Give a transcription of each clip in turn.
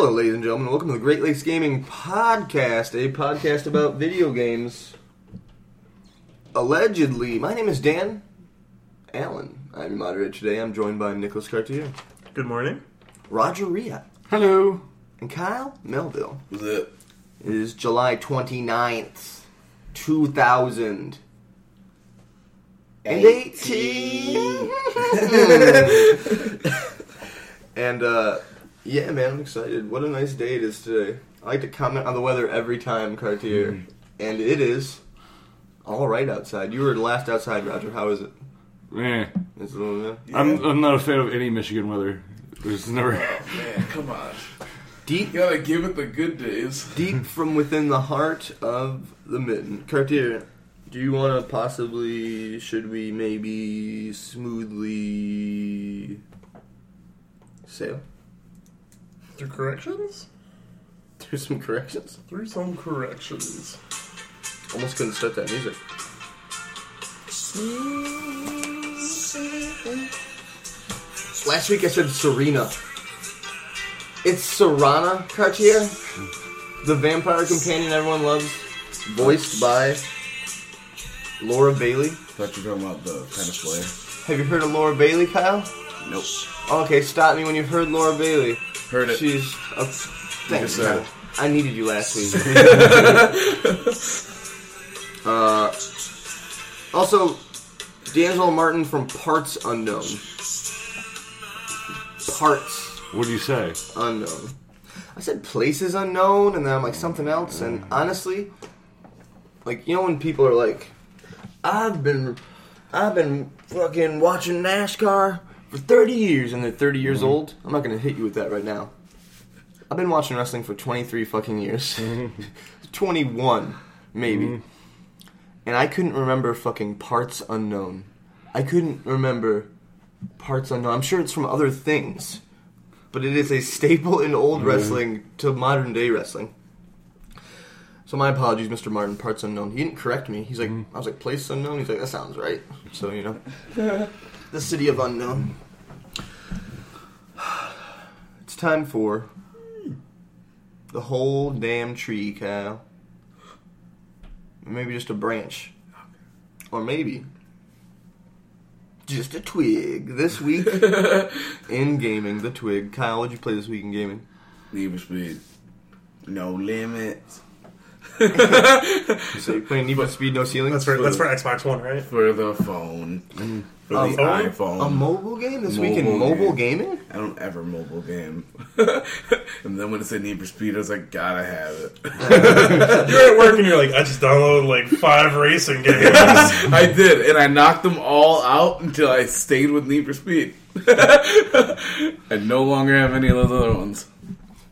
Hello, ladies and gentlemen. Welcome to the Great Lakes Gaming Podcast, a podcast about video games. Allegedly, my name is Dan Allen. I'm your moderator today. I'm joined by Nicholas Cartier, Good morning. Roger Ria, Hello. and Kyle Melville. Was it? It is July 29th, 2000. And 18. and, uh, yeah, man, I'm excited. What a nice day it is today. I like to comment on the weather every time, Cartier. Mm. And it is all right outside. You were last outside, Roger. How is it? Eh. It's a little, I'm, I'm not a fan of any Michigan weather. There's never. Man, come on. deep, You gotta give it the good days. deep from within the heart of the mitten. Cartier, do you want to possibly, should we maybe smoothly sail Through corrections? through some corrections? Through some corrections. Almost couldn't start that music. Last week I said Serena. It's Serana Cartier, the vampire companion everyone loves, voiced by Laura Bailey. Thought you were talking about the tennis player. Have you heard of Laura Bailey, Kyle? Nope. Okay, stop me when you've heard Laura Bailey. Heard it. She's a thanks, man. I needed you last week. uh, also, D'Angelo Martin from Parts Unknown. Parts What do you say? Unknown. I said places unknown, and then I'm like something else. And honestly, like you know when people are like, "I've been, I've been fucking watching NASCAR for 30 years," and they're 30 years mm-hmm. old. I'm not gonna hit you with that right now. I've been watching wrestling for 23 fucking years, mm-hmm. 21 maybe, mm-hmm. and I couldn't remember fucking parts unknown. I couldn't remember parts unknown. I'm sure it's from other things but it is a staple in old wrestling to modern day wrestling. So my apologies, Mr. Martin. Parts unknown. He didn't correct me. He's like, I was like, place unknown. He's like, that sounds right. So you know, the city of unknown. It's time for the whole damn tree, Kyle. Maybe just a branch, or maybe just a twig. This week in gaming, the twig. Kyle, what'd you play this week in gaming? Need for speed. No limits. So you playing Need for Speed No Ceiling? That's for that's for Xbox One, right? For the phone. For Um, the phone? iPhone. a mobile game this week in Mobile mobile game. gaming. I don't ever mobile game. and then when it said Need for Speed, I was like, gotta have it. You're at work and you're like, I just downloaded like five racing games. I did, and I knocked them all out until I stayed with Need for Speed. I no longer have any of those other ones.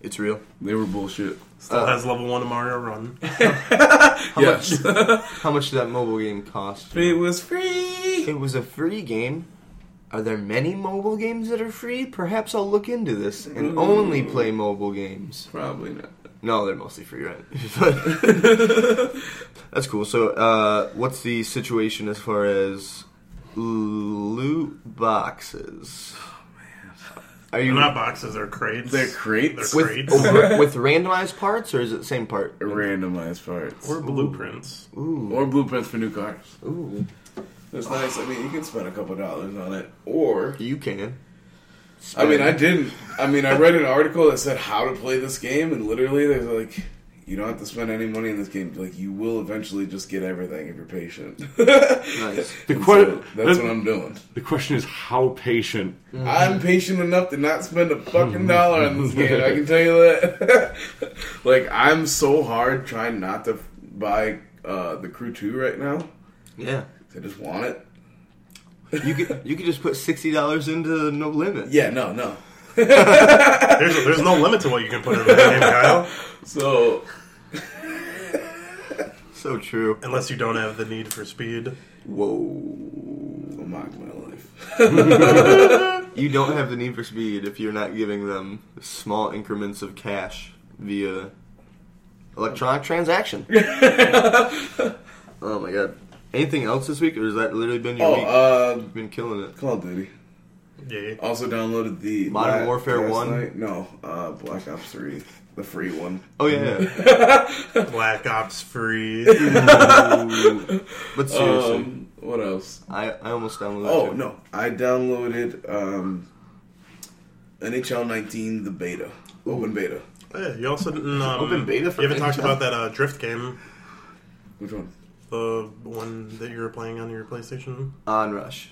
It's real. They were bullshit. Still has level one of Mario Run. How yes. much? How much did that mobile game cost? it was free. It was a free game. Are there many mobile games that are free? Perhaps I'll look into this and only play mobile games. Probably not. No, they're mostly free, right? That's cool. So, uh, what's the situation as far as loot boxes? Are you They're not boxes, they're crates. They're crates. They're with crates. over, with randomized parts, or is it the same part? randomized parts. or blueprints. Ooh, Or blueprints for new cars. ooh, That's nice. I mean, you can spend a couple dollars on it. Or, you can. I mean, I didn't. I mean, I read an article that said how to play this game, and literally, there's like, you don't have to spend any money in this game. Like, you will eventually just get everything if you're patient. nice. The, que- so that's what I'm doing. the question is how patient. I'm patient enough to not spend a fucking dollar on this game. I can tell you that. like I'm so hard trying not to buy uh, the Crew Two right now. Yeah, I just want it. you could you could just put sixty dollars into No Limit. Yeah, no, no. There's, there's no limit to what you can put in the game, Kyle. So So true. Unless you don't have the need for speed. Whoa. mock my life. You don't have the need for speed if you're not giving them small increments of cash via electronic transaction. oh my god. Anything else this week, or has that literally been your Oh, week? uh, You've been killing it. Call of Duty. Yeah. Also downloaded the Modern la- Warfare 1? night. No, uh, Black Ops Three, the free one. Oh yeah. yeah. Black Ops free. but seriously, Um, what else? I, I almost downloaded. Oh too. no, I downloaded um, NHL 19, the beta, open beta. yeah, you also didn't. Um, Open beta for You haven't talked about that uh, Drift game, Which one? the one that you were playing on your PlayStation. Onrush.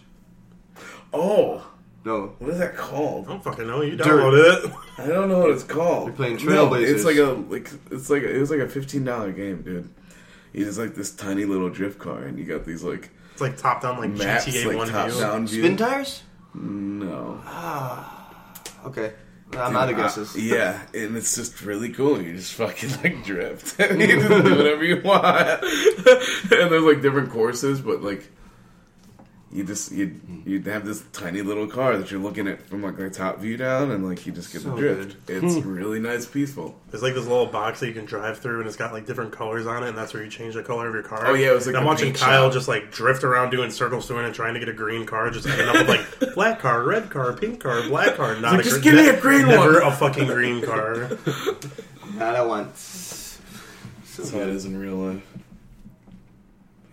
Oh, No, what is that called? I don't fucking know. You Dirt. downloaded it. I don't know what it's called. You're playing No, Trailblazers. it's like a like it's like a, it was like a fifteen dollar game, dude. You just like this tiny little drift car, and you got these like It's like top down, like maps, GTA like One top view. down view. spin tires. No, Ah. Okay, I'm out of guesses. Yeah, and it's just really cool. You just fucking like drift, and you just do whatever you want. and there's like different courses, but like you just you mm-hmm. you have this tiny little car that you're looking at from like the top view down, and like you just get So to drift. It's hmm. really nice, peaceful. It's like this little box that you can drive through, and it's got like different colors on it, and that's where you change the color of your car. Oh, yeah, it was like And I'm watching paint Kyle shop. just like drift around doing circles through it and trying to get a green car, just ending up with like black car, red car, pink car, black car. Not like, a just gr- give me a green never one. a fucking green car. Not at once. So That's how it in real life.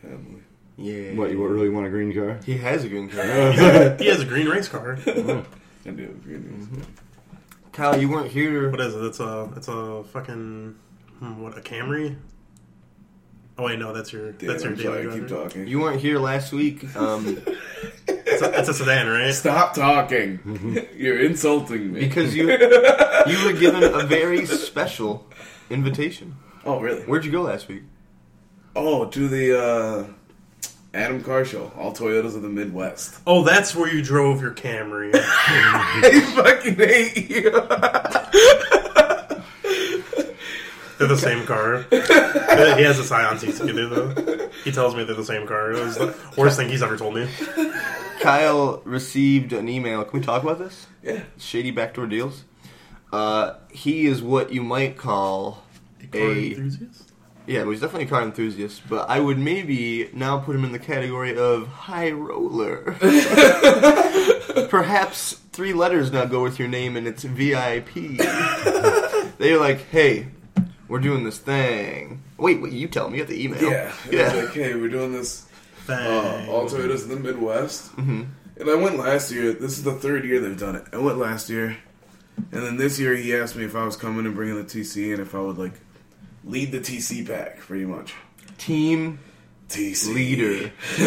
Family. Yeah. What, you really want a green car? He has a green car. he has a green race car. I do have green ones. Kyle, you weren't here. What is it? It's a it's a fucking hmm, what a Camry. Oh wait, no, that's your Dude, that's your I'm sorry, daily keep talking. You weren't here last week. Um, It's a, it's a sedan, right? Stop talking. You're insulting me. because you you were given a very special invitation. oh, really? Where'd you go last week? Oh, to the uh, Adam Car Show. All Toyotas of the Midwest. Oh, that's where you drove your Camry. I fucking hate you. They're the same car. he has a Scion TC though. He tells me they're the same car. It was the worst thing he's ever told me. Kyle received an email. Can we talk about this? Yeah. Shady backdoor deals. Uh, he is what you might call Car a enthusiast? Yeah, well, he's definitely a car enthusiast. But I would maybe now put him in the category of high roller. Perhaps three letters now go with your name, and it's VIP. They're like, hey, we're doing this thing. Wait, wait, you tell me. You got the email. Yeah. It yeah. like, hey, we're doing this uh, Thing. All Toyotas of the Midwest. Mm-hmm. And I went last year. This is the third year they've done it. I went last year. And then this year he asked me if I was coming and bringing the TC and if I would, like, lead the TC pack, pretty much. Team TC. leader.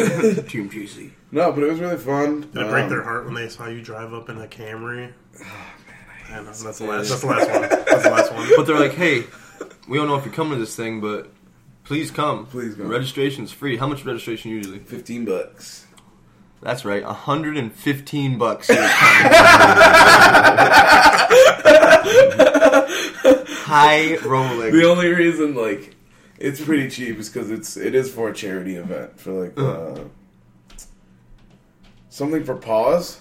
Team GC. No, but it was really fun. Did it break Um, their heart when they saw you drive up in a Camry? I know, that's the last. That's the last one. That's the last one. But they're like, hey, we don't know if you're coming to this thing, but please come. Please come. Registration's free. How much registration usually? 15 bucks. That's right, 115 bucks. High rolling. The only reason, like, it's pretty cheap is because it's it is for a charity event for like uh, something for pause,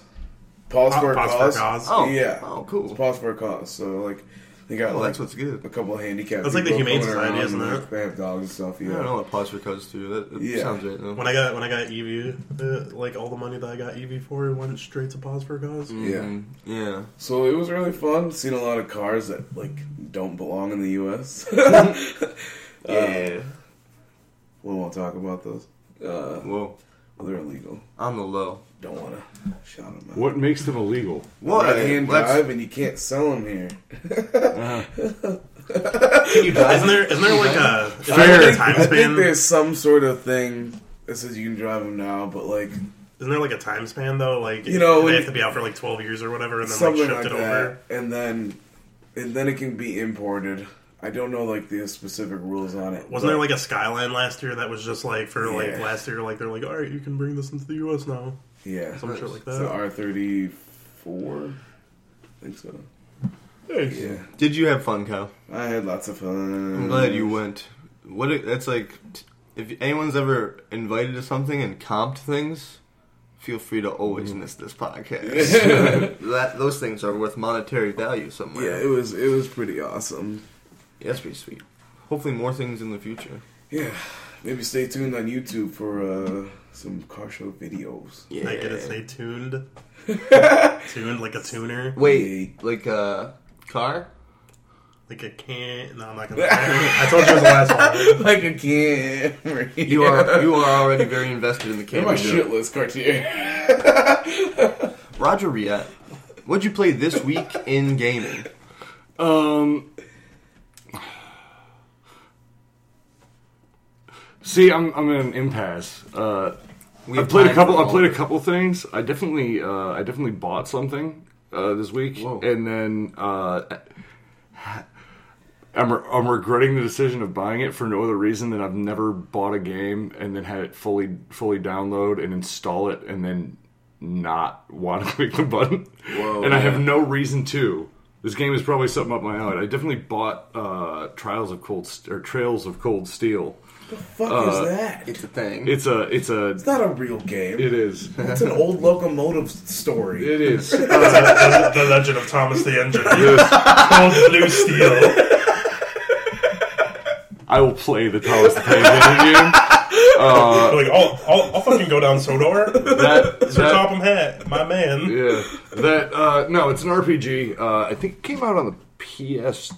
pause for a Pause for a cause. Cause. Oh, yeah, oh, It's cool. pause for a cause. So like, they got Oh, like that's what's good. a couple of handicapped. That's like the people Humane Society, isn't and, it? like, They have dogs and stuff. I Yeah, don't know what pause for cause to. That, that Yeah. sounds right though. When I got when I got EV, uh, like all the money that I got EV for went straight to Pause for a Cause. yeah. Yeah. So it was really fun. Seeing a lot of cars that like don't belong in the U.S. Yeah. we won't talk about those. Uh, Whoa. well, they're illegal. On the low. Don't want to shout them out. What makes them illegal? What? Right hand Let's- drive, and you can't sell them here. Can you drive? Isn't there isn't there like a, is I there like a think, time I think span? there's some sort of thing that says you can drive them now, but like Isn't there like a time span though? Like You know, they have to be out for like twelve years or whatever, and then like something shift like it that, over. and then and then it can be imported. I don't know like the specific rules on it. Wasn't there like a Skyline last year that was just like for like Yeah. last year? Like they're like, all right, you can bring this into the U.S. now, yeah, some shit like it's the. R thirty four. I think so. Yeah, Did you have fun, Kyle? I had lots of fun. I'm glad you went. What it, that's like. If anyone's ever invited to something and comped things, feel free to always Mm-hmm. miss this podcast. that those things are worth monetary value somewhere. Yeah, it was it was pretty awesome. Yeah, that's pretty sweet. Hopefully, more things in the future. Yeah, Maybe stay tuned on YouTube for uh, some car show videos. Yeah. I gotta say tuned. tuned like a tuner. Wait, like a car? Like a can. No, I'm not gonna. I told you it was the last one. like a Camry. You are you are already very invested in the They're my shitless Cartier. Roger Riet, what'd you play this week in gaming? Um. See, I'm I'm in an impasse. Uh, We I played a couple. for I all played a of couple things. I definitely, uh, I definitely bought something uh, this week, Whoa. and then uh, I'm re- I'm regretting the decision of buying it for no other reason than I've never bought a game and then had it fully fully download and install it and then not want to click the button. Whoa, and I have yeah. no reason to. This game is probably something up my alley. I definitely bought uh, Trials of Cold St- or Trails of Cold Steel. The fuck is that? It's a thing. It's a it's a It's not a real game. it is It's an old locomotive story. it is. the, the Legend of Thomas the Engine. Called Blue Steel. I will play the Thomas the Tank Engine game. like, I'll, I'll, I'll fucking go down Sodor. That, Sir that Topham Hatt, my man. yeah, that uh, no, it's an RPG. Uh, I think it came out on the PS.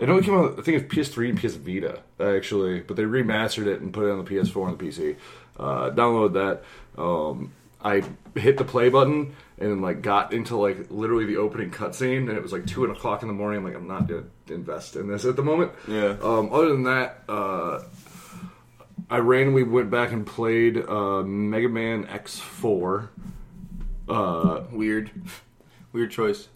I only came out. I think it's PS3 and PS Vita actually, but they remastered it and put it on the PS4 and the PC. Uh, download that. Um, I hit the play button and like got into like literally the opening cutscene, and it was like two o'clock in the morning. I'm like, I'm not gonna invest in this at the moment. Yeah. Um, other than that, uh, I randomly went back and played uh, Mega Man X4. Uh, Weird. Weird choice.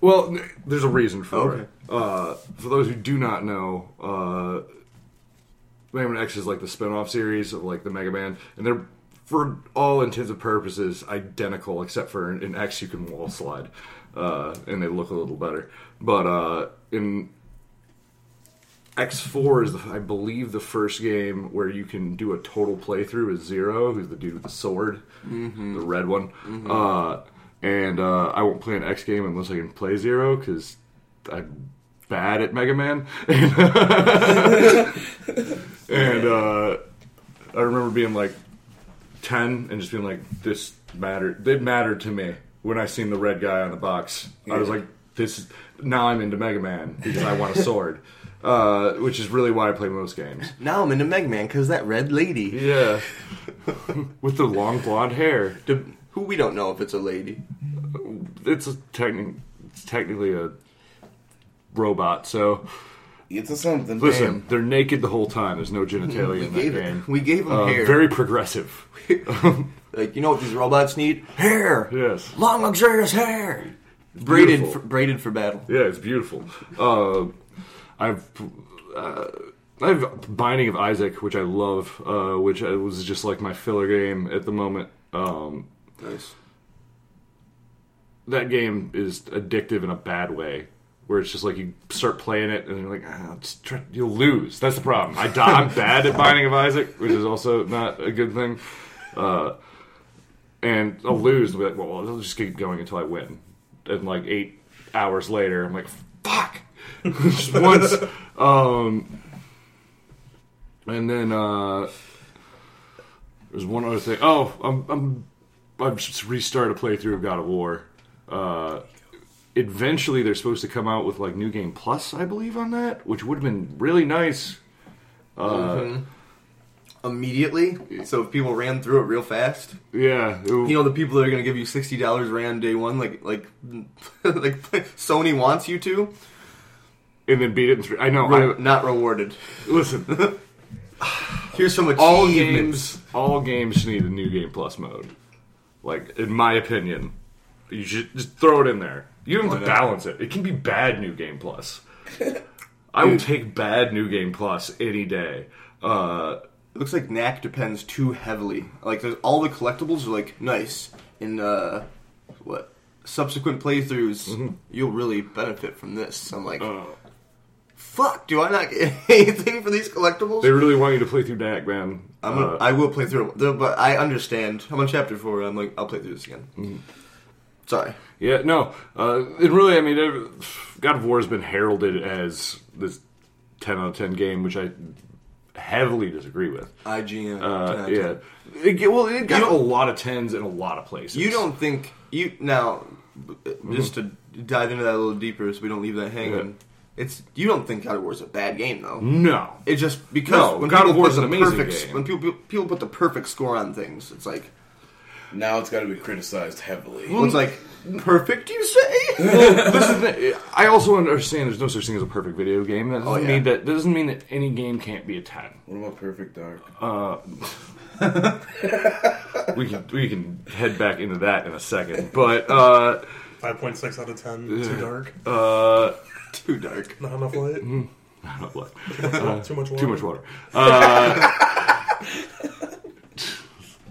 Well, there's a reason for Okay. it. Uh, for those who do not know, uh, Mega Man X is like the spin-off series of like the Mega Man, and they're for all intents and purposes identical, except for in, in X you can wall slide, uh, and they look a little better. But uh, in X4 is, the, I believe, the first game where you can do a total playthrough as Zero, who's the dude with the sword, the red one. Uh, and uh, I won't play an X game unless I can play Zero because I'm bad at Mega Man. and uh, I remember being like 10 and just being like, this mattered. It mattered to me when I seen the red guy on the box. I was like, this is, now I'm into Mega Man because I want a sword. Uh, which is really why I play most games. Now I'm into Mega Man because that red lady, Yeah. With the long blonde hair. the- who we don't know if it's a lady. It's a techni- it's technically a robot, so It's a something. listen, Damn. they're naked the whole time. There's no genitalia We in that gave game. We gave them Uh, hair. very progressive. like you know what these robots need? Hair. Yes. Long luxurious hair. Braided for, braided for battle. Yeah, it's beautiful. Uh, I've uh, I have Binding of Isaac, which I love, uh, which was just like my filler game at the moment. Um, Nice. that game is addictive in a bad way. Where it's just like you start playing it and you're like, ah, try, you'll lose. That's the problem. I die, I'm bad at Binding of Isaac, which is also not a good thing. Uh, and I'll lose and be like, well, I'll just keep going until I win. And like eight hours later, I'm like, fuck, just once. Um, and then uh, there's one other thing. Oh, I'm, I'm I've just restarted a playthrough of God of War. Uh, eventually, they're supposed to come out with like New Game Plus, I believe, on that, which would have been really nice. Immediately. So if people ran through it real fast, Yeah, you know the people that are going to give you sixty dollars ran day one, like like like Sony wants you to, and then beat it in three. I know. re- I, not rewarded. listen, Here's some all games, all games need a New Game Plus mode. Like, in my opinion, you should just throw it in there. You don't have to balance it. It can be bad New Game Plus. I will take bad New Game Plus any day. Uh, It looks like Knack depends too heavily. Like there's, all the collectibles are like nice in uh, what subsequent playthroughs. Mm-hmm. You'll really benefit from this. I'm like, uh, fuck. Do I not get anything for these collectibles? they really want you to play through Dak, man. I'm gonna, Uh, I will play through it, but I understand. I'm on chapter four. I'm like, I'll play through this again. Mm-hmm. Sorry. Yeah, no. Uh, it really, I mean, it- God of War has been heralded as this 10 out of 10 game, which I heavily disagree with. IGN. Uh, 10 yeah, 10. it, well, it got a lot of tens in a lot of places. You don't think you now just to dive into that a little deeper, so we don't leave that hanging. It's you don't think God of War is a bad game though. No, It's just because No, when God of War is the an amazing perfect game. when people people put the perfect score on things, it's like Now it's got to be criticized heavily. well, it's like perfect. You say? this is the, I also understand there's no such thing as a perfect video game. That doesn't Oh, yeah. mean that, that doesn't mean that any game can't be a ten. what about Perfect Dark? We can we can head back into that in a second, but uh, Five point six out of ten. Too dark. uh, Too dark. Not enough light. what? too much water. too much water. Uh,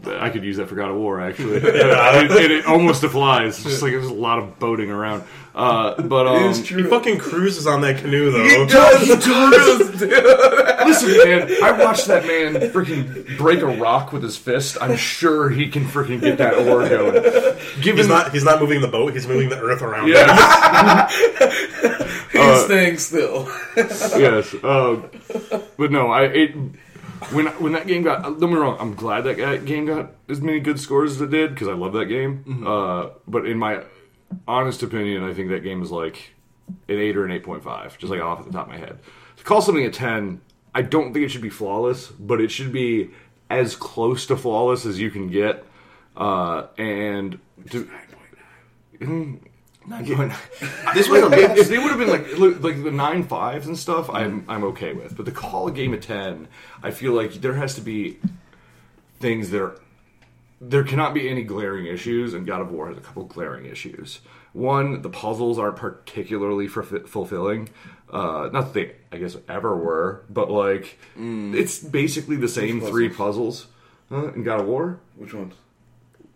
I could use that for God of War actually. it, it, it almost applies. It's just like there's a lot of boating around. Uh, but um, He fucking cruises on that canoe though. He does, he does, Listen, man, I watched that man freaking break a rock with his fist. I'm sure he can freaking get that oar going. Given He's not. He's not moving the boat. He's moving the earth around. him. yeah, He's staying still. yes, uh, but no, I it when when that game got. Don't get me wrong, I'm glad that game got as many good scores as it did because I love that game. Uh, but in my honest opinion, I think that game is like an eight or an eight point five, just like off the top of my head. To call something a ten, I don't think it should be flawless, but it should be as close to flawless as you can get. Uh, and to, this was a big. if, if they would have been like like the nine fives and stuff, I'm I'm okay with. But to call a game a ten, I feel like there has to be things that are there cannot be any glaring issues, and God of War has a couple glaring issues. One, the puzzles aren't particularly fulfi- fulfilling. Uh, not that they, I guess, ever were, but like it's basically the same three puzzles uh, in God of War. Which ones?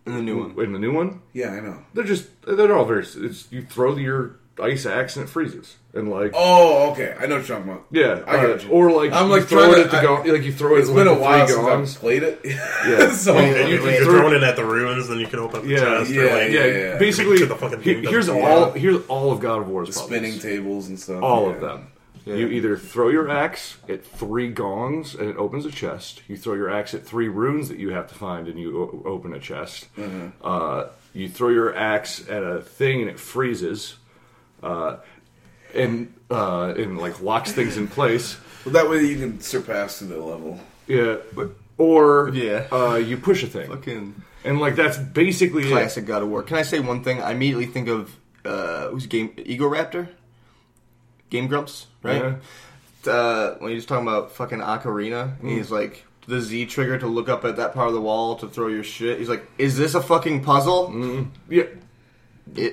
in the new one. In the new one, Yeah, I know. they're just they're all very. It's, you throw your ice axe and it freezes, and like Oh, okay. I know what you're talking about. yeah, I uh, got you. or like I'm you like throw trying it to- at the I- go, like you throw it. It's with been a the while three since gongs. I've played it. Yeah. so Wait, If wait, you're throw- throwing it at the ruins, then you can open up the Yeah, chest. yeah, like, yeah, yeah. basically, Make sure the fucking he- game here's doesn't all here's all of God of War's the spinning tables and stuff. all yeah. of them. Yeah. You either throw your axe at three gongs and it opens a chest. You throw your axe at three runes that you have to find and you o- open a chest. Uh, you throw your axe at a thing and it freezes, uh, and uh, and like locks things in place. Well, that way you can surpass to the level. Yeah, but or Yeah. uh, you push a thing, Fucking and like that's basically it. classic God of War. Can I say one thing? I immediately think of uh, who's game Egoraptor, Game Grumps, right? Yeah. Uh, when he's talking about fucking Ocarina, and he's like the Z trigger to look up at that part of the wall to throw your shit. He's like, "Is this a fucking puzzle?" Yeah, It Give Is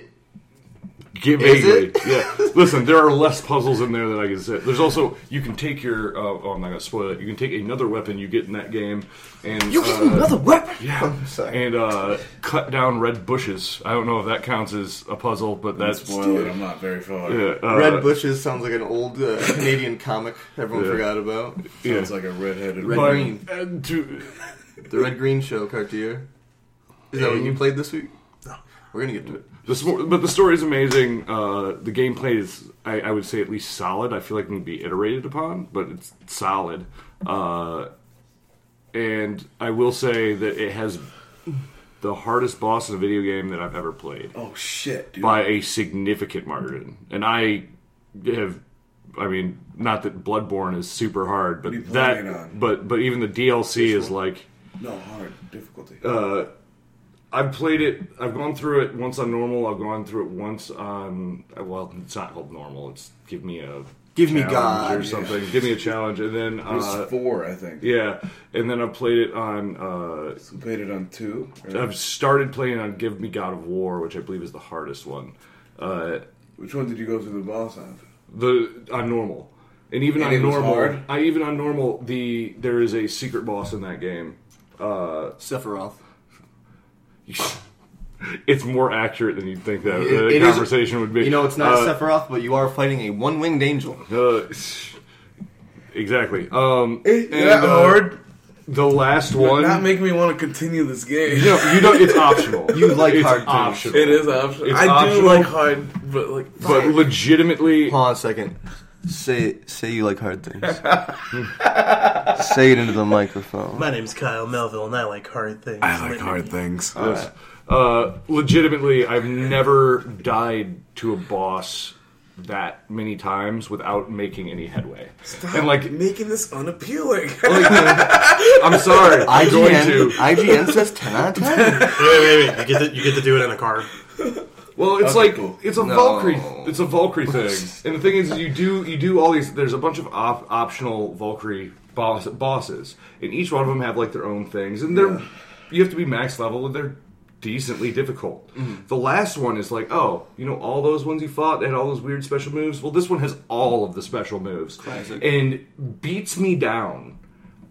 vaguely. it? Yeah. Listen, there are less puzzles in there than I can say. There's also you can take your. Uh, oh, I'm not gonna spoil it. You can take another weapon you get in that game, and you get uh, another weapon. Yeah, I'm sorry. and uh, cut down red bushes. I don't know if that counts as a puzzle, but That's that's spoil it. I'm not very far. yeah, uh, Red bushes sounds like an old uh, Canadian comic everyone Yeah. forgot about. Sounds like a redheaded. Red but, green. to- The Red Green Show, Cartier. Is that what you played this week? No. We're gonna get to it. The sm- but the story is amazing. Uh, the gameplay is, I, I would say, at least solid. I feel like it can be iterated upon, but it's solid. Uh, and I will say that it has the hardest boss in a video game that I've ever played Oh shit, dude. by a significant margin. And I have, I mean, not that Bloodborne is super hard, but that, on? but but even the DLC is like. No hard difficulty. Uh, I've played it. I've gone through it once on normal. I've gone through it once on. Well, it's not called normal. It's give me a Give me God. or something. Give me a challenge, and then It was uh, four, I think. yeah, and then I played it on. Uh, We played it on two. or- I've started playing on Give Me God of War, which I believe is the hardest one. Uh, Which one did you go through the boss on? the on normal, and even And on normal, hard? I even on normal the there is a secret boss in that game. Uh, Sephiroth. it's more accurate than you'd think that It- the it is- conversation would be. You know, it's not Uh, Sephiroth, but you are fighting a one-winged angel. Uh, exactly. Um, Is and, that uh. The last Would one. not make me want to continue this game. no, you don't. It's optional. You like it's hard things. optional. It is optional. It's I do like hard, but like, but legitimately, Hold on a second. Say say you like hard things. Say it into the microphone. My name's Kyle Melville, and I like hard things. I like Let me hard be- things. Yes. Uh, legitimately, I've never died to a boss that many times without making any headway. And like, making this unappealing. I'm sorry, I'm going IGN, to. IGN says 10 out of 10. Wait, wait, wait! You get to you get to do it in a car. Well, it's Okay, like cool. it's a No. Valkyrie. It's a Valkyrie thing, and the thing is, you do you do all these. There's a bunch of op- optional Valkyrie boss, bosses, and each one of them have like their own things, and they're you have to be max level, and they're decently difficult. Mm-hmm. The last one is like, oh, you know, all those ones you fought they had all those weird special moves. Well, this one has all of the special moves, Classic. and beats me down.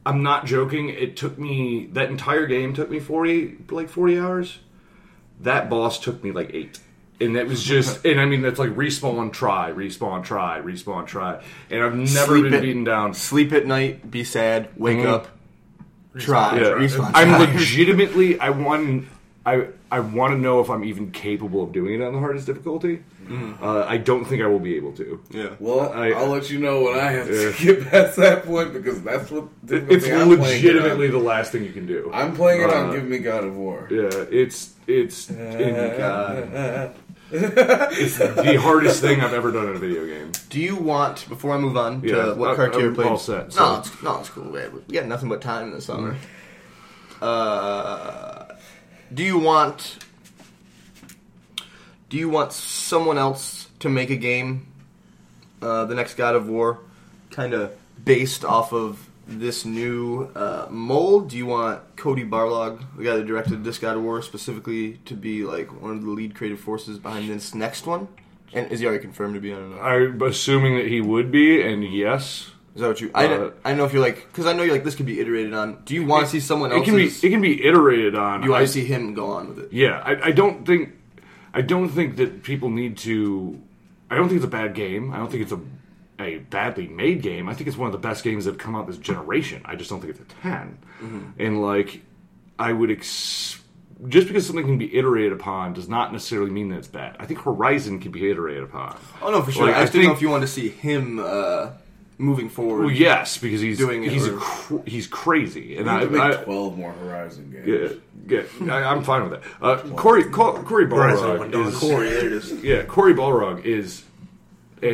I'm not joking. It took me that entire game took me forty like forty hours that boss took me like eight. And it was just, and I mean, that's like respawn, try, respawn, try, respawn, try. And I've never Sleep been it. beaten down. Sleep at night, be sad, wake Mhm. up, try. Yeah. Respawn, I'm try. legitimately, I want, I, I want to know if I'm even capable of doing it on the hardest difficulty. Uh, I don't think I will be able to. Yeah. Well, I- I, will let you know when I have Yeah. to get past that point because that's what It's difficulty I'm playing it legitimately the last thing you can do. I'm playing it on Uh, Give Me God of War. Yeah, it's it's in God. it's the hardest thing I've ever done in a video game. Do you want, before I move on to Yeah, what I- character you're I'm playing? all set, No, it's, no, it's cool. We we got nothing but time in the summer. Mm-hmm. Uh, do you want? Do you want someone else to make a game, uh, the next God of War, kind of based off of this new uh, mold? Do you want Cody Barlog, the guy that directed this God of War, specifically to be like one of the lead creative forces behind this next one? And is he already confirmed to be? I don't know. I'm assuming that he would be, and yes, Is that what you? I, Uh, don't- I don't know if you're like because I know you're like this could be iterated on. Do you want to see someone else? it can be it can be iterated on. you want I- to see him go on with it? Yeah, I, I don't think I don't think that people need to. I don't think it's a bad game. I don't think it's a a badly made game. I think it's one of the best games that have come out this generation. I just don't think it's a 10 And like, I would ex- just because something can be iterated upon does not necessarily mean that it's bad. I think Horizon can be iterated upon. Oh no, for sure. Like, I I just didn't know if you wanted to see him uh, moving forward. Well, yes, because he's Doing it he's or- a cr- he's crazy, and I I, make I, 12 more Horizon games. yeah, yeah, I, I'm fine with that. Uh, Cory Cory Barlog is Cory, there it is. yeah, Cory Barlog is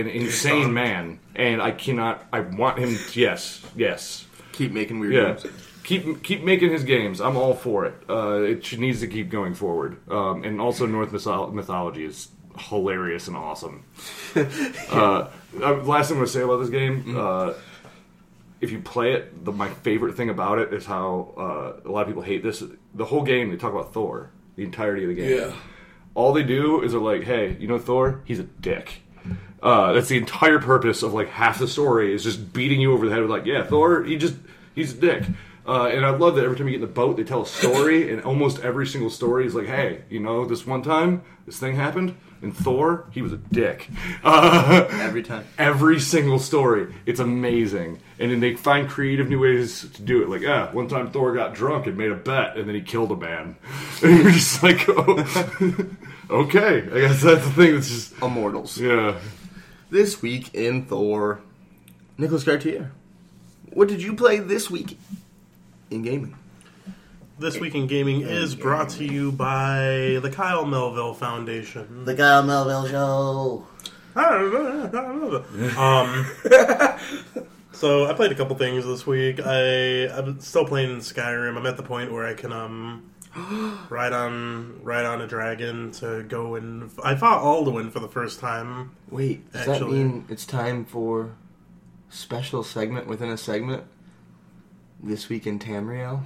an insane man, and I cannot. I want him. Yes, yes, Keep making weird yeah. moves. Keep keep making his games. I'm all for it. Uh, it should, needs to keep going forward. Um, and also, Norse mytho- mythology is hilarious and awesome. uh, uh, last thing I'm going to say about this game. Uh, if you play it, the, my favorite thing about it is how uh, a lot of people hate this. The whole game, they talk about Thor, the entirety of the game. Yeah. All they do is they're like, "Hey, you know Thor? He's a dick." Uh, that's the entire purpose of like half the story is just beating you over the head with like, "Yeah, Thor, he just he's a dick." Uh, and I love that every time you get in the boat, they tell a story, and almost every single story is like, "Hey, you know, this one time this thing happened, and Thor, he was a dick." Uh, Every time. every single story. It's amazing. And then they find creative new ways to do it. Like, ah, one time Thor got drunk and made a bet, and then he killed a man. And you're just like, oh, okay. I guess that's the thing that's just, Immortals. yeah. This week in Thor, Nicholas Cartier. What did you play this week in gaming? This week in gaming is brought to you by the Kyle Melville Foundation. The Kyle Melville Show. um, so I played a couple things this week. I I'm still playing Skyrim. I'm at the point where I can um ride on ride on a dragon to go and I fought Alduin for the first time. Wait, does that mean it's time for special segment within a segment? This week in Tamriel.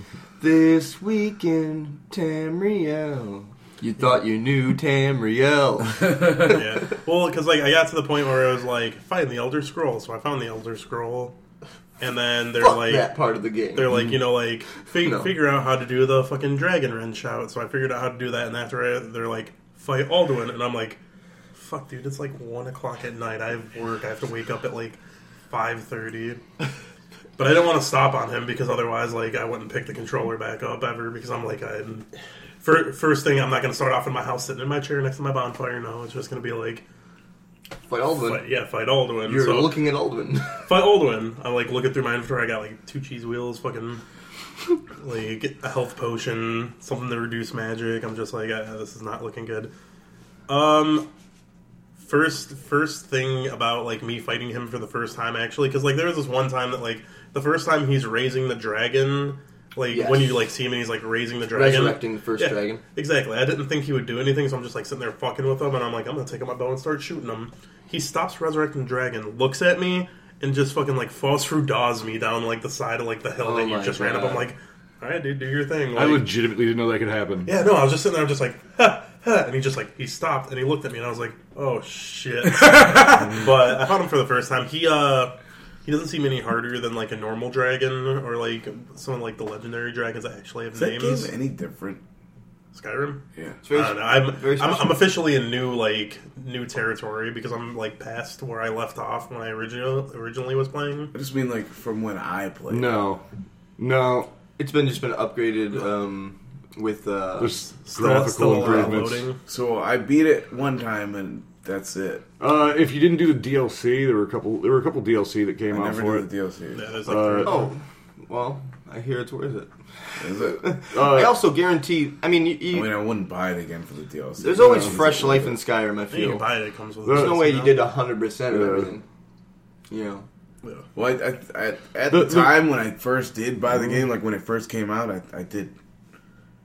this week in Tamriel. You thought you knew Tamriel. yeah. Well, because like I got to the point where I was like, find the Elder Scroll. So I found the Elder Scroll, and then they're Fuck like, that part of the game. they're like, mm. you know, like fig- No. figure out how to do the fucking Dragonrend shout. So I figured out how to do that, and after I, they're like, fight Alduin, and I'm like, fuck, dude, it's like one o'clock at night. I have work. I have to wake up at like five thirty. But I don't want to stop on him because otherwise, like, I wouldn't pick the controller back up ever because I'm like, I'm. Fir- First thing, I'm not going to start off in my house sitting in my chair next to my bonfire. No, it's just going to be like Fight Alduin. Fight, yeah, fight Alduin. You're so, looking at Alduin. fight Alduin. I'm like looking through my inventory. I got like two cheese wheels, fucking like a health potion, something to reduce magic. I'm just like, ah, this is not looking good. Um, first first thing about like me fighting him for the first time actually, because like there was this one time that like the first time he's raising the dragon. Like Yes. when you like see him and he's like raising the dragon, Resurrecting the first Yeah, dragon. Exactly. I didn't think he would do anything, so I'm just like sitting there fucking with him, and I'm like, I'm gonna take out my bow and start shooting him. He stops resurrecting the dragon, looks at me, and just fucking like falls through daws me down like the side of like the hill Oh that you my just ran up. I'm like, all right, dude, do your thing. I legitimately didn't know that could happen. yeah, no, I was just sitting there, I'm just like, ha, ha, and he just like he stopped and he looked at me, and I was like, oh shit. but I fought him for the first time. He uh. He doesn't seem any harder than like a normal dragon or like some of like the legendary dragons that actually have Is that names. game any different? Skyrim. Yeah. It's very- I don't know. I'm, I'm. I'm officially in new like new territory because I'm like past where I left off when I originally originally was playing. I just mean like from when I played. No, no. It's been just been upgraded um, with uh, There's Still, graphical still a improvements. loading. So I beat it one time and that's it. Uh, if you didn't do the DLC, there were a couple. There were a couple DLC that came I out never for did it. the DLC. Yeah, there's like Uh, three- Oh, well, I hear it's worth it. Is it? Uh, I also guarantee. I mean, you, I you, mean, I wouldn't buy it again for the DLC. there's always No, fresh life in Skyrim. I feel. you can buy it. It comes with. There's there's it, no way know? you did hundred percent of Yeah. everything. You know, Yeah. Well, I, I, I, at The- the, the- time when I first did buy the game, like when it first came out, I, I did.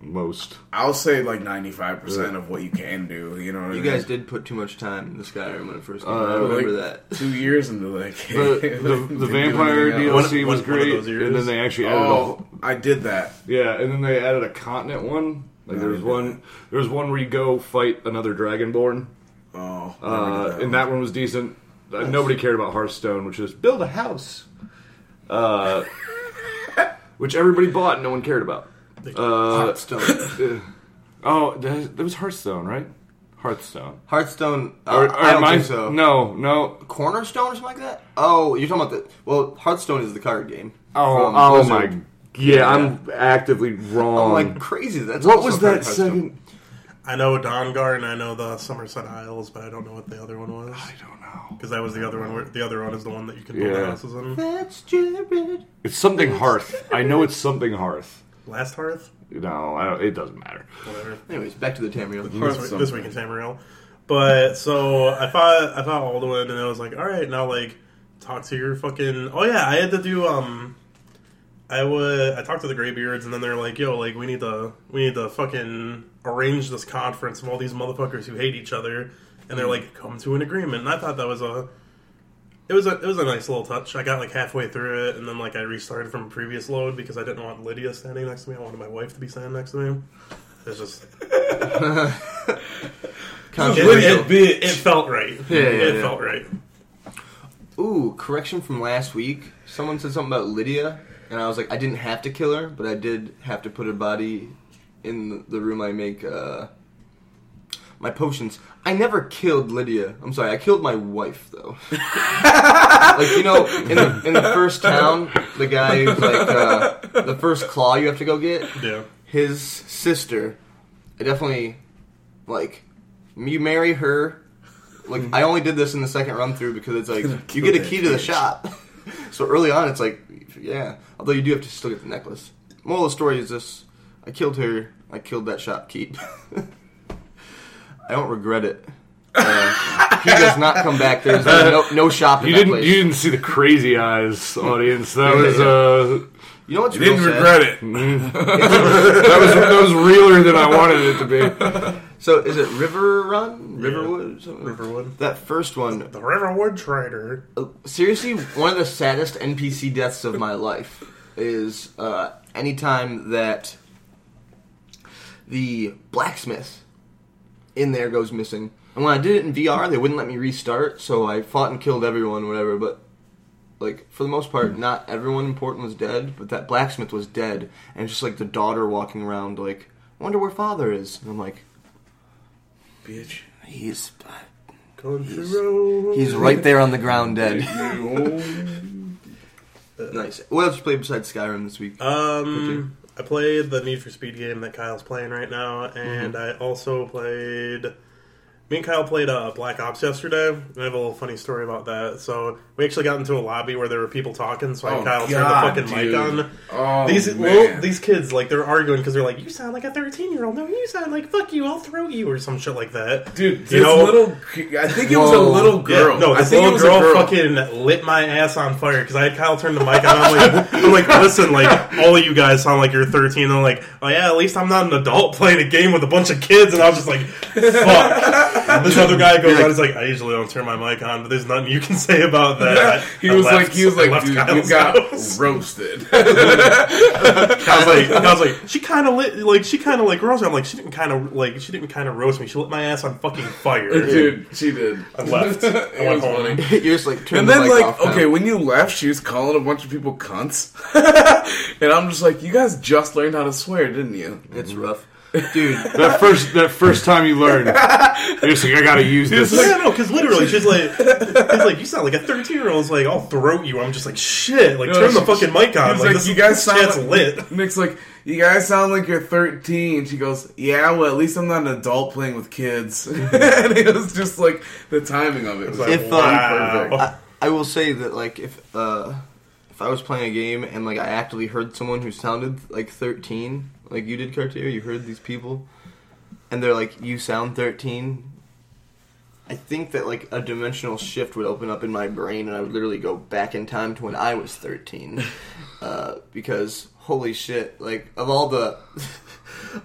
Most. I'll say like ninety five percent of what you can do. You know what I you mean? guys did put too much time in the Skyrim when it first came Uh, out. I remember like, that. Two years into like The the, the vampire DLC One- was one- one great, those years. and then they actually added Oh, I did that. yeah, and then they added a continent one. Like there was one, there was one where you go fight another dragonborn, Oh, uh, never did and that one was decent. Uh, nobody cared about Hearthstone, which is build a house, uh, which everybody bought and no one cared about. Uh, Hearthstone. uh, oh, that, that was Hearthstone, right? Hearthstone. Hearthstone. Uh, Or- or I don't am think so. No, no. Cornerstone or something like that. Oh, you're talking about the. Well, Hearthstone is the card game. Oh, From oh Blizzard. my. Yeah, I'm actively wrong. I'm wrong. like crazy. That's what was that second? I know Dawnguard and I know the Somerset Isles, but I don't know what the other one was I don't know. because that was the other one. Where, the other one is the one that you can build Yeah. houses in. That's Jared. It's something Hearth. I know it's something Hearth. Last Hearth, No, I don't, it doesn't matter. whatever. Anyways, back to the Tamriel. this, week, this week in Tamriel. But so I thought I fought Alduin and I was like, all right, now like talk to your fucking. Oh yeah, I had to do um. I would I talked to the Greybeards and then they're like, yo, like we need to we need to fucking arrange this conference of all these motherfuckers who hate each other and they're like, come to an agreement. And I thought that was a. It was a it was a nice little touch. I got like halfway through it, and then like I restarted from a previous load because I didn't want Lydia standing next to me. I wanted my wife to be standing next to me. It's just Controversial. it, it, it felt right. Yeah, yeah, it yeah. felt right. Ooh, correction from last week. Someone said something about Lydia, and I was like, I didn't have to kill her, but I did have to put her body in the room I make uh, my potions. I never killed Lydia. I'm sorry, I killed my wife though. like you know, in the in the first town, the guy who's like uh, the first claw you have to go get. Yeah. his sister. I definitely like you marry her. Like I only did this in the second run through because it's like you get a key to the shop. so early on, it's like yeah. Although you do have to still get the necklace. Moral of the story is this: I killed her. I killed that shopkeep. I don't regret it. Uh, he does not come back. There's no, no shop in You that didn't. place. You didn't see the crazy eyes, audience. That was uh, You know what's You real didn't sad? regret it. that was that was realer than I wanted it to be. So is it River Run, Riverwood, something? Riverwood. That first one, The Riverwood Trader. seriously, one of the saddest NPC deaths of my life is uh, anytime that the blacksmith in there goes missing. And when I did it in VR, they wouldn't let me restart, so I fought and killed everyone, whatever. But like for the most part, not everyone important was dead, but that blacksmith was dead, and it's just like the daughter walking around, like, I wonder where father is. And I'm like, Bitch. he's He's- he's right there on the ground, dead. Nice. What else you played besides Skyrim this week? Um, I played the Need for Speed game that Kyle's playing right now, and Mm-hmm. I also played Me and Kyle played uh, Black Ops yesterday. I have a little funny story about that. So we actually got into a lobby where there were people talking. So I Oh, and Kyle God, turned the fucking dude. mic on. Oh, these man. little, these kids like they're arguing because they're like, "You sound like a thirteen year old." No, you sound like "fuck you." I'll throw you or some shit like that. Dude, you this know, little, I think it was a little girl. Yeah, no, I this think little it was girl, a girl. fucking lit my ass on fire because I had Kyle turn the mic on. I'm like, I'm like, listen, like all of you guys sound like you're 13. I'm like, oh yeah, at least I'm not an adult playing a game with a bunch of kids. And I was just like, fuck. this other guy goes on. He's like, I usually don't turn my mic on, but there's nothing you can say about that. he I was left- like, he was I like, left dude, you got house. roasted. I was like, I was like, she kind of lit, like she kind of like roasted. me. I'm like, she didn't kind of like, she didn't kind of roast me. She lit my ass on fucking fire. dude, she did. I left. it I went was home. funny. You're just like turn And the then, mic like, off now. okay, when you left, she was calling a bunch of people cunts, and I'm just like, you guys just learned how to swear, didn't you? Mm-hmm. it's rough, dude. That first that first time you learned, you're just like, I gotta use this. Yeah, no, because literally, she's like, he's like, you sound like a thirteen year old. Like, I'll throat you. I'm just like, shit. Like, No, turn the she- fucking mic on. He's Like, like, this you guys this sound shit's like, lit. Nick's like, you guys sound like you're 13. She goes, yeah, well, at least I'm not an adult playing with kids. and it was just like the timing of it. Was like, If, uh, wow. I, I will say that like if uh, if I was playing a game and like I actually heard someone who sounded like 13, like you did, Cartier, you heard these people, and they're like, "You sound 13." I think that like a dimensional shift would open up in my brain, and I would literally go back in time to when I was 13, uh, because holy shit, like of all the.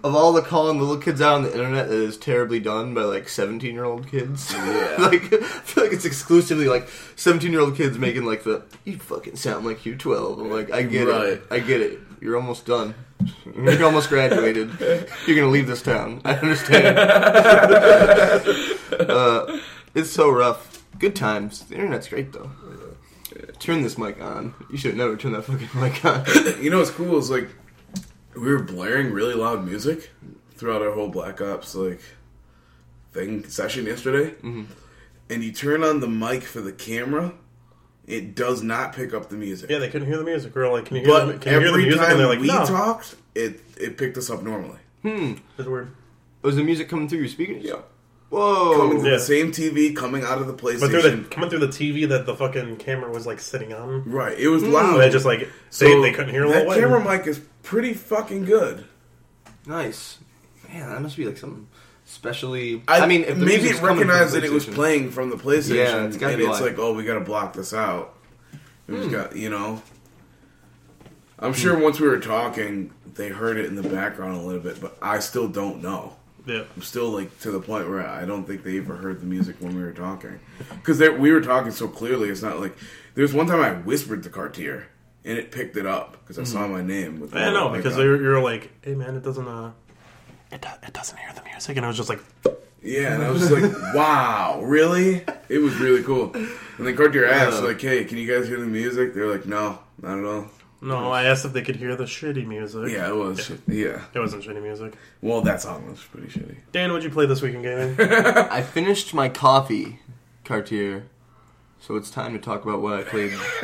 Of all the calling the little kids out on the internet that is terribly done by like seventeen year old kids, Yeah. like I feel like it's exclusively like seventeen year old kids making like the you fucking sound like you're twelve. I'm like I get Right. it, I get it. You're almost done. You're almost graduated. You're gonna leave this town. I understand. uh, it's so rough. Good times. The internet's great though. Turn this mic on. You should never turn that fucking mic on. You know what's cool is like we were blaring really loud music throughout our whole Black Ops like thing session yesterday, Mm-hmm. and you turn on the mic for the camera, it does not pick up the music. Yeah, they couldn't hear the music. We were like, can you hear, the, but can you hear the every music? time And they're like, we no. talked, it it picked us up normally. Hmm. It's weird. Was the music coming through your speakers? Yeah, Whoa. coming through Yeah. the same TV, coming out of the PlayStation. But through the coming through the TV that the fucking camera was like sitting on. right, it was So loud. they just like they, they couldn't hear that Lil Wayne. camera mic is pretty fucking good. Nice. Man, that must be like something specially. I, mean, if the maybe it coming from recognized that it was playing from the PlayStation, Yeah, it's gotta and be it's why. like, oh, we got to block this out. We Hmm. got, you know. I'm sure once we were talking, they heard it in the background a little bit, but I still don't know. Yeah. I'm still like to the point where I don't think they ever heard the music when we were talking, because we were talking so clearly. It's not like there's one time I whispered to Cartier and it picked it up because I saw my name. With I know because on. they were, you were like, "Hey man, it doesn't uh, it, do- it doesn't hear the music," and I was just like, Yeah, and I was just like, wow, really? It was really cool. And then Cartier asked, like, hey, can you guys hear the music? They're like, no, not at all. "No." I asked if they could hear the shitty music. Yeah, it was. Yeah. it wasn't shitty music. Well, that song was pretty shitty. Dan, what'd you play this week in gaming? I finished my coffee, Cartier. So it's time to talk about what I played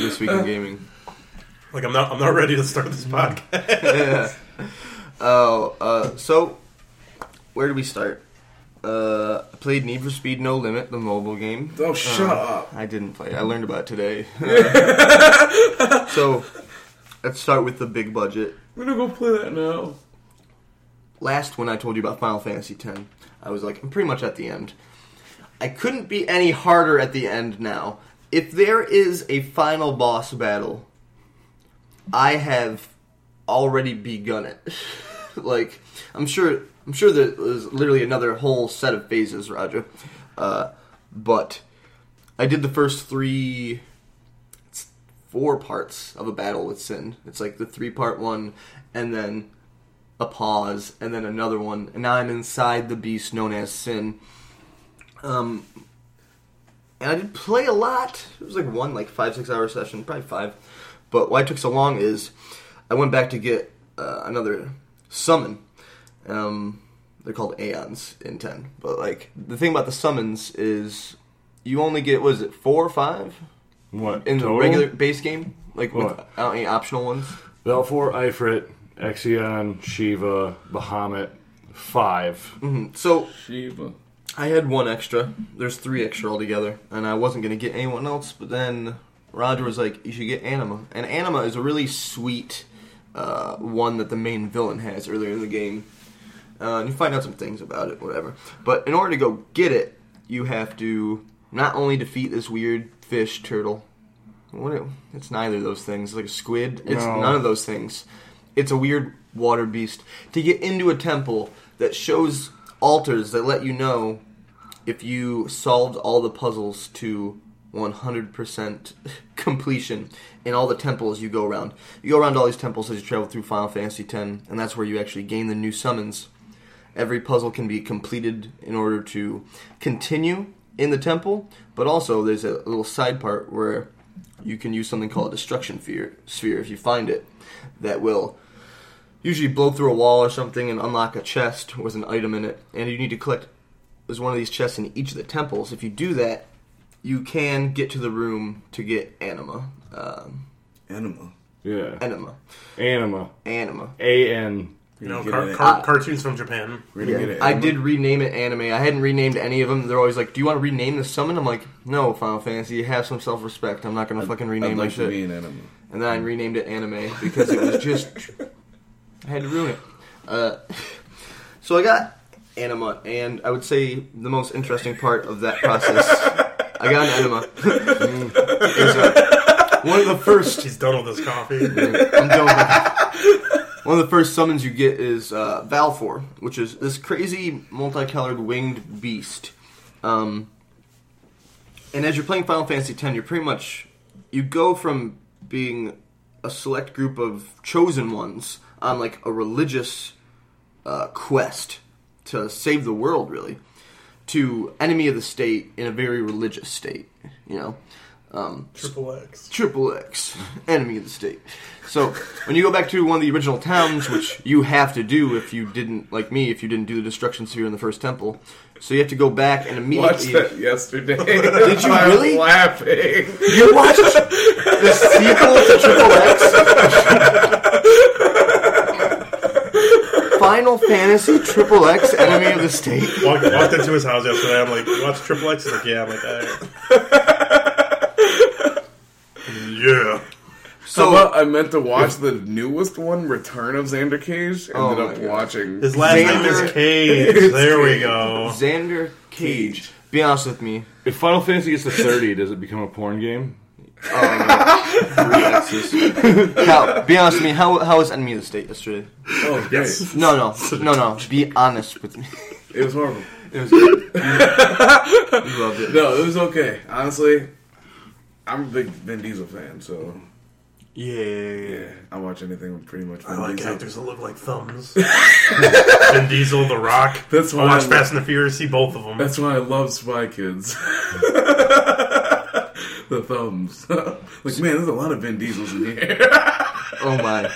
this week in gaming. like, I'm not I'm not ready to start this podcast. Oh, uh, so where do we start? Uh, I played Need for Speed No Limit, the mobile game. Oh, shut up. I didn't play. it. I learned about it today. so let's start with the big budget. I'm gonna go play that now. last when I told you about Final Fantasy X, I was like, I'm pretty much at the end. I couldn't be any harder at the end now. If there is a final boss battle, I have already begun it. like, I'm sure, I'm sure there was literally another whole set of phases, Roger. Uh, but I did the first three, it's four parts of a battle with Sin. It's like the three part one, and then a pause, and then another one, and now I'm inside the beast known as Sin. Um, and I did play a lot. It was like one, like five, six hour session, probably five. But why it took so long is I went back to get uh, another summon. Um, they're called Aeons in 10. But like, the thing about the summons is you only get, was it, four or five What in the regular base game? Like, What? without any optional ones? Valefor, Ifrit, Ixion, Shiva, Bahamut, five. Mm, So, Shiva. I had one extra. There's three extra altogether, and I wasn't gonna get anyone else. But then Roger was like, "You should get Anima." And Anima is a really sweet uh, one that the main villain has earlier in the game. Uh, and you find out some things about it, whatever. But in order to go get it, you have to not only defeat this weird fish turtle. What? it- It's neither of those things. It's like a squid. It's No. none of those things. It's a weird water beast. To get into a temple that shows altars that let you know if you solved all the puzzles to 100% completion in all the temples you go around. You go around all these temples as you travel through Final Fantasy X, and that's where you actually gain the new summons. Every puzzle can be completed in order to continue in the temple, but also there's a little side part where you can use something called a destruction sphere, if you find it, that will usually blow through a wall or something and unlock a chest with an item in it. And you need to collect there's one of these chests in each of the temples. If you do that, you can get to the room to get anima. Um, Animal. Yeah. anima. Anima. Anima. A N. You know, car- car- cartoons from Japan. Yeah. I did rename it anime. I hadn't renamed any of them. They're always like, "Do you want to rename the summon?" I'm like, "No, Final Fantasy, have some self-respect. I'm not gonna fucking rename I'd my like to shit." be an animal. and then I renamed it anime because it was just I had to ruin it. Uh, so I got anima, and I would say the most interesting part of that process, I got an anima. is, uh, one of the first. He's done with his coffee. I'm done with it. One of the first summons you get is uh, Valefor, which is this crazy multicolored winged beast. Um, and as you're playing Final Fantasy X, you're pretty much you go from being a select group of chosen ones on like a religious uh, quest to save the world, really, to enemy of the state in a very religious state. You know, um, Triple X. Triple X, enemy of the state. So when you go back to one of the original towns, which you have to do if you didn't, like me, if you didn't do the destruction sphere in the first temple, so you have to go back and Watched immediately. that yesterday. Did you really? laughing. You watched the sequel to Triple X. Final Fantasy Triple X, enemy of the state. Walked, walked into his house yesterday. I'm like, "You watch Triple X?" He's like, "Yeah." I'm like, "Alright." "Yeah." So So I meant to watch the newest one, Return of Xander Cage. Oh ended Oh up God. watching. His last name Xander- is Cage. There we go. Xander Cage. Be honest with me. If Final Fantasy gets to 30, does it become a porn game? Three um, X's. How, be honest with me. How how was enemy of the state yesterday? oh, great. No, no, no, no. Be honest with me. It was horrible. It was good. You, you loved it. No, it was okay. Honestly, I'm a big Vin Diesel fan, so Yeah. yeah, I watch anything with pretty much Vin I like Diesel. actors that look like thumbs. Vin Diesel, The Rock. That's why I watch I- Fast and the Furious. See both of them. That's why I love Spy Kids. the thumbs. like, man, there's a lot of Vin Diesels in here. Oh my.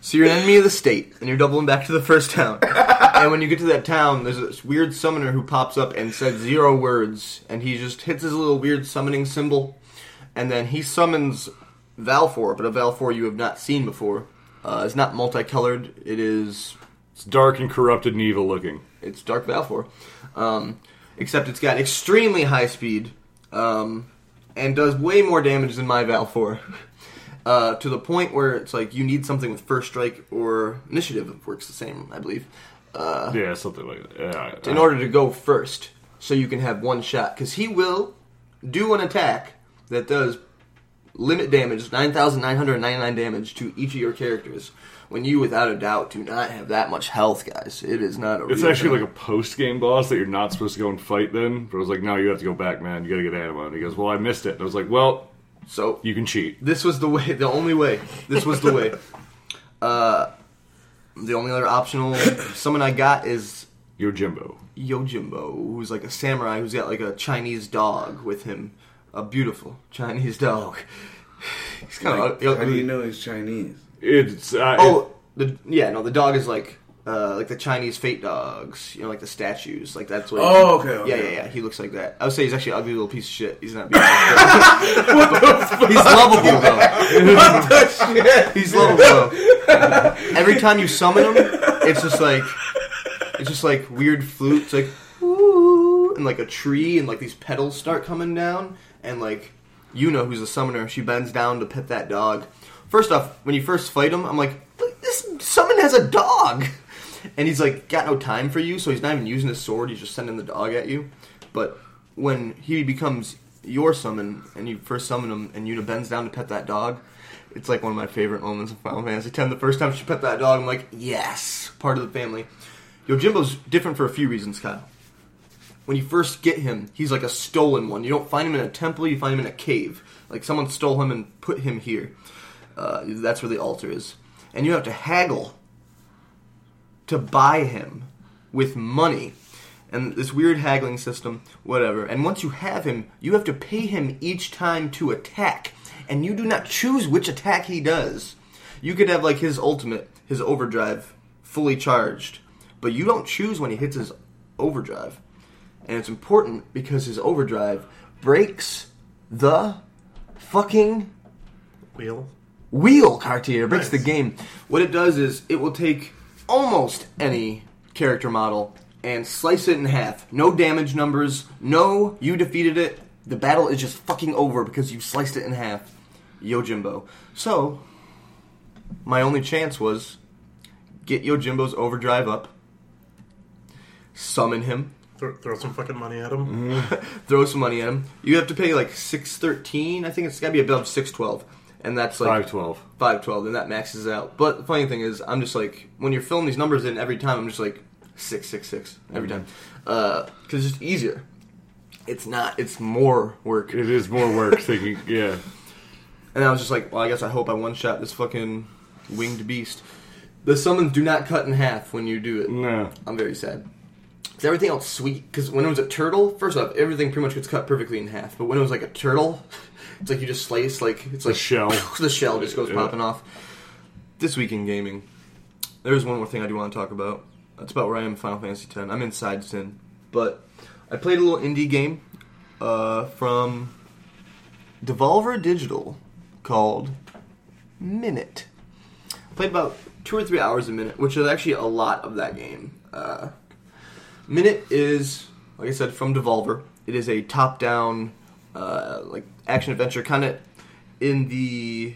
So you're an enemy of the state, and you're doubling back to the first town. and when you get to that town, there's this weird summoner who pops up and says zero words, and he just hits his little weird summoning symbol, and then he summons Valefor, but a Valefor you have not seen before. Uh, it's not multicolored. It is It's dark and corrupted and evil looking. it's Dark Valefor, um, except it's got extremely high speed um, and does way more damage than my Valefor. Uh, to the point where it's like you need something with first strike or initiative works the same, I believe, uh, Yeah, something like that. Yeah, in order to go first, so you can have one shot. Because he will do an attack that does limit damage, nine thousand nine hundred ninety nine damage to each of your characters. When you, without a doubt, do not have that much health, guys, it is not a. It's real actually thing. like a post game boss that you're not supposed to go and fight then. But I was like, no, you have to go back, man. You gotta get Anima. And he goes, well, I missed it. And I was like, well, so you can cheat. This was the way, the only way. This was the way. Uh, the only other optional summon I got is Yojimbo. Yojimbo, who's like a samurai who's got like a Chinese dog with him, a beautiful Chinese dog. He's kind Like, of how do you know he's Chinese? It's uh, Oh, the yeah, no, the dog is like. Uh, like the Chinese fate dogs, you know, like the statues, like that's what. Oh, okay, okay. Yeah, yeah, yeah. He looks like that. I would say he's actually an ugly little piece of shit. He's not beautiful. he's lovable though. He's lovable though. Every time you summon him, it's just like it's just like weird flute. It's like and like a tree and like these petals start coming down and like you know who's a summoner, she bends down to pet that dog. First off, when you first fight him, I'm like, this summon has a dog, and he's like got no time for you, so he's not even using his sword. He's just sending the dog at you. But when he becomes your summon and you first summon him, and Yuna bends down to pet that dog, it's like one of my favorite moments of Final Fantasy X. The first time she pet that dog, I'm like, yes, part of the family. Yojimbo's different for a few reasons, Kyle when you first get him, he's like a stolen one. You don't find him in a temple; you find him in a cave. Like someone stole him and put him here. Uh, that's where the altar is, and you have to haggle to buy him with money. And this weird haggling system, whatever. And once you have him, you have to pay him each time to attack. And you do not choose which attack he does. You could have like his ultimate, his overdrive, fully charged. But you don't choose when he hits his overdrive and it's important because his overdrive breaks the fucking Wheel. Wheel Cartier breaks Nice. the game. What it does is it will take almost any character model and slice it in half. No damage numbers. No, you defeated it. The battle is just fucking over because you sliced it in half. Yojimbo. So, my only chance was get Yojimbo's overdrive up, summon him, Throw, throw some fucking money at him. Throw some money at him. You have to pay like six thirteen. I think it's got to be above six twelve, and that's like Five twelve. five twelve, and that maxes out. But the funny thing is, I'm just like when you're filling these numbers in every time, I'm just like six six six every mm-hmm. time uh, because it's just easier. It's not. It's more work. It is more work thinking. Yeah. And I was just like, well, I guess I hope I one shot this fucking winged beast. The summons do not cut in half when you do it. No. I'm very sad. Is everything else sweet? Because when it was a turtle, first off, everything pretty much gets cut perfectly in half. But when it was like a turtle, it's like you just slice, like it's like shell. the shell just goes Yeah. popping off. This week in gaming, there's one more thing I do want to talk about. That's about where I am in Final Fantasy X. I'm in Side Sin, but I played a little indie game uh, from Devolver Digital called Minit. Played about two or three hours a minute, which is actually a lot of that game. Uh, Minit is, like I said, from Devolver. It is a top-down, uh, like action adventure, kind of in the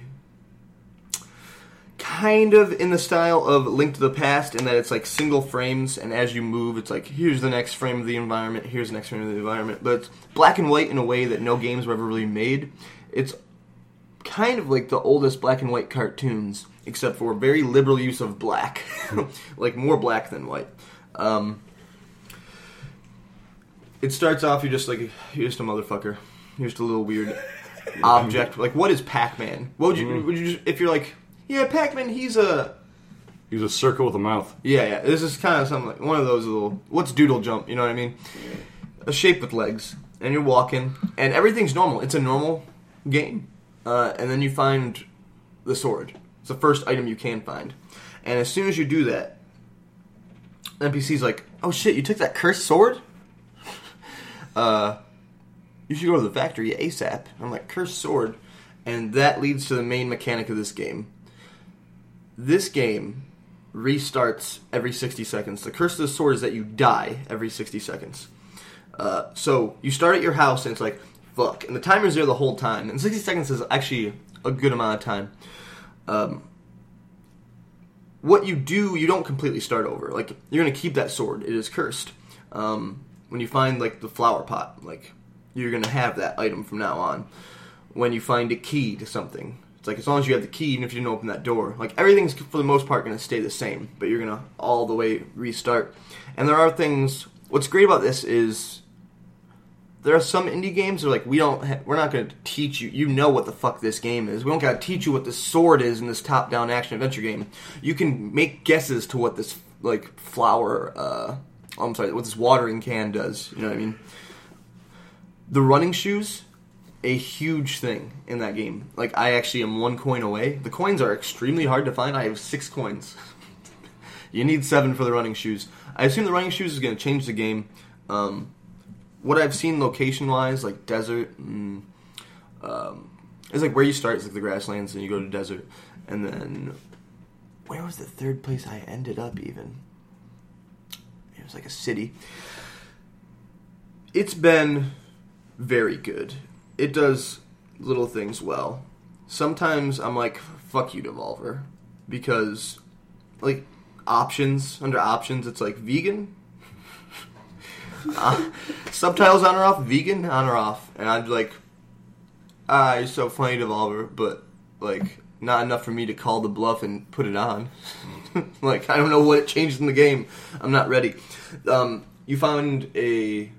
kind of in the style of Link to the Past, in that it's like single frames, and as you move, it's like here's the next frame of the environment, here's the next frame of the environment. But it's black and white in a way that no games were ever really made. It's kind of like the oldest black and white cartoons, except for very liberal use of black, like more black than white. Um, it starts off you're just like you're just a motherfucker. Just a little weird object. Like what is Pac-Man? What would you would you just, if you're like yeah Pac-Man? He's a He's a circle with a mouth. yeah yeah. This is kind of something like one of those little what's Doodle Jump? You know what I mean? A shape with legs, and you're walking, and everything's normal. It's a normal game, uh, and then you find the sword. It's the first item you can find, and as soon as you do that, NPC's like, "Oh shit, you took that cursed sword." uh, you should go to the factory ASAP. I'm like, cursed sword. And that leads to the main mechanic of this game. This game restarts every 60 seconds. The curse of the sword is that you die every 60 seconds. Uh, so you start at your house and it's like, fuck. And the timer's there the whole time. And 60 seconds is actually a good amount of time. Um, what you do, you don't completely start over. Like, you're going to keep that sword. It is cursed. Um, when you find, like, the flower pot, like, you're going to have that item from now on. When you find a key to something, it's like as long as you have the key, even if you didn't open that door, like everything's for the most part going to stay the same, but you're going to all the way restart. And there are things. What's great about this is there are some indie games that are like we don't ha- we're not going to teach you. You know what the fuck this game is. We don't got to teach you what this sword is in this top-down action adventure game. You can make guesses to what this like flower. Uh, oh, I'm sorry, what this watering can does. You know what I mean? The running shoes, a huge thing in that game. Like I actually am one coin away. The coins are extremely hard to find. I have six coins. you need seven for the running shoes. I assume the running shoes is going to change the game. Um, what I've seen location wise, like desert, um, it's like where you start is like the grasslands, and you go to desert, and then where was the third place I ended up? Even it was like a city. it's been very good. It does little things well. Sometimes I'm like, fuck you, Devolver. Because, like, options, under options, it's like vegan. uh, subtitles on or off, vegan on or off. And I'd like, ah, you're so funny, Devolver, but, like, not enough for me to call the bluff and put it on. like, I don't know what it changed in the game. I'm not ready. Um, you found a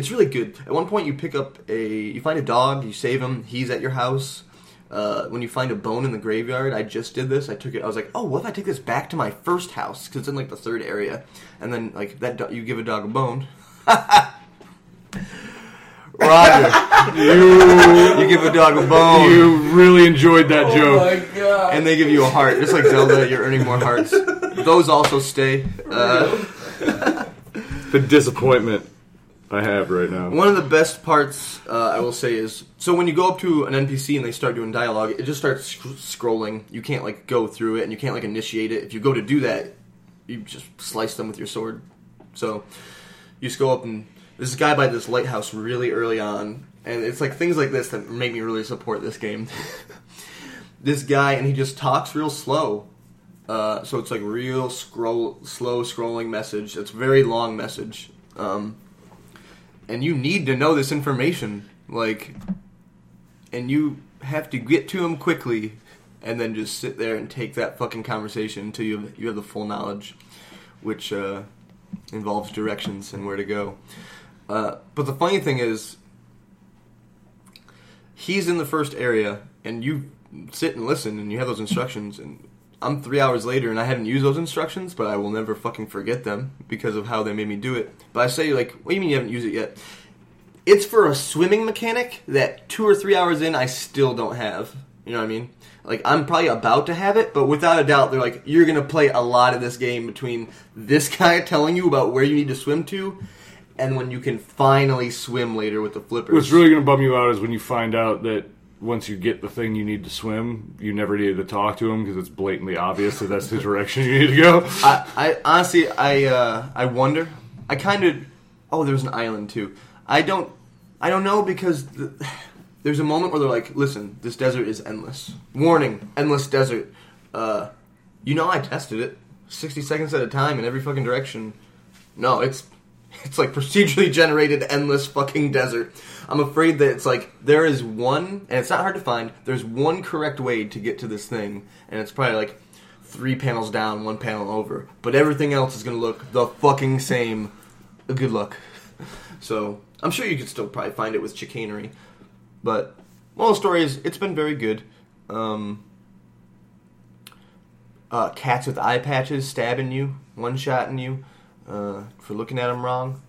it's really good. At one point, you pick up a, you find a dog, you save him. He's at your house. Uh, when you find a bone in the graveyard, I just did this. I took it. I was like, oh, what if I take this back to my first house? Because it's in like the third area, and then like that, do- you give a dog a bone. Roger, you you give a dog a bone, You really enjoyed that Oh joke. my god! and they give you a heart. Just like Zelda, you're earning more hearts. Those also stay. Uh, The disappointment I have right now. One of the best parts, uh, I will say, is so when you go up to an NPC and they start doing dialogue, it just starts sc- scrolling. You can't like go through it, and you can't like initiate it. If you go to do that, you just slice them with your sword. So you just go up and this guy by this lighthouse really early on, and it's like things like this that make me really support this game. this guy, and he just talks real slow. Uh, so it's like real scroll, slow scrolling message. It's very long message. Um, and you need to know this information like and you have to get to him quickly and then just sit there and take that fucking conversation until you have, you have the full knowledge which uh, involves directions and where to go. Uh, but the funny thing is he's in the first area and you sit and listen and you have those instructions and I'm three hours later and I haven't used those instructions, but I will never fucking forget them because of how they made me do it. But I say like, what do you mean you haven't used it yet? It's for a swimming mechanic that two or three hours in I still don't have. You know what I mean? Like I'm probably about to have it, but without a doubt, they're like, you're gonna play a lot of this game between this guy telling you about where you need to swim to, and when you can finally swim later with the flippers. What's really going to bum you out is when you find out that once you get the thing you need to swim, you never needed to talk to him because it's blatantly obvious that that's the direction you need to go. I, I honestly, I, uh, I wonder. I kind of. Oh, there's an island too. I don't, I don't know because the, there's a moment where they're like, "Listen, this desert is endless. Warning, endless desert." Uh, you know, I tested it, sixty seconds at a time in every fucking direction. No, it's, it's like procedurally generated endless fucking desert. I'm afraid that it's like there is one, and it's not hard to find. There's one correct way to get to this thing, and it's probably like three panels down, one panel over. But everything else is going to look the fucking same. Good luck. So I'm sure you could still probably find it with chicanery. But moral the story is, it's been very good. Um, uh, cats with eye patches stabbing you, one shotting you uh, for looking at them wrong.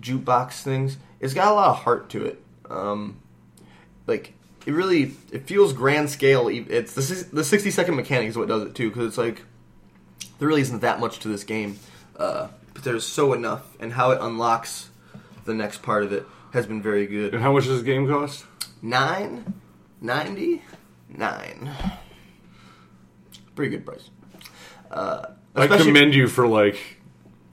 Jukebox things. It's got a lot of heart to it. Um, like it really, it feels grand scale. It's the the 60 second mechanic is what does it too, because it's like there really isn't that much to this game, uh, but there's so enough, and how it unlocks the next part of it has been very good. And how much does this game cost? Nine ninety nine. Pretty good price. Uh, I commend you for like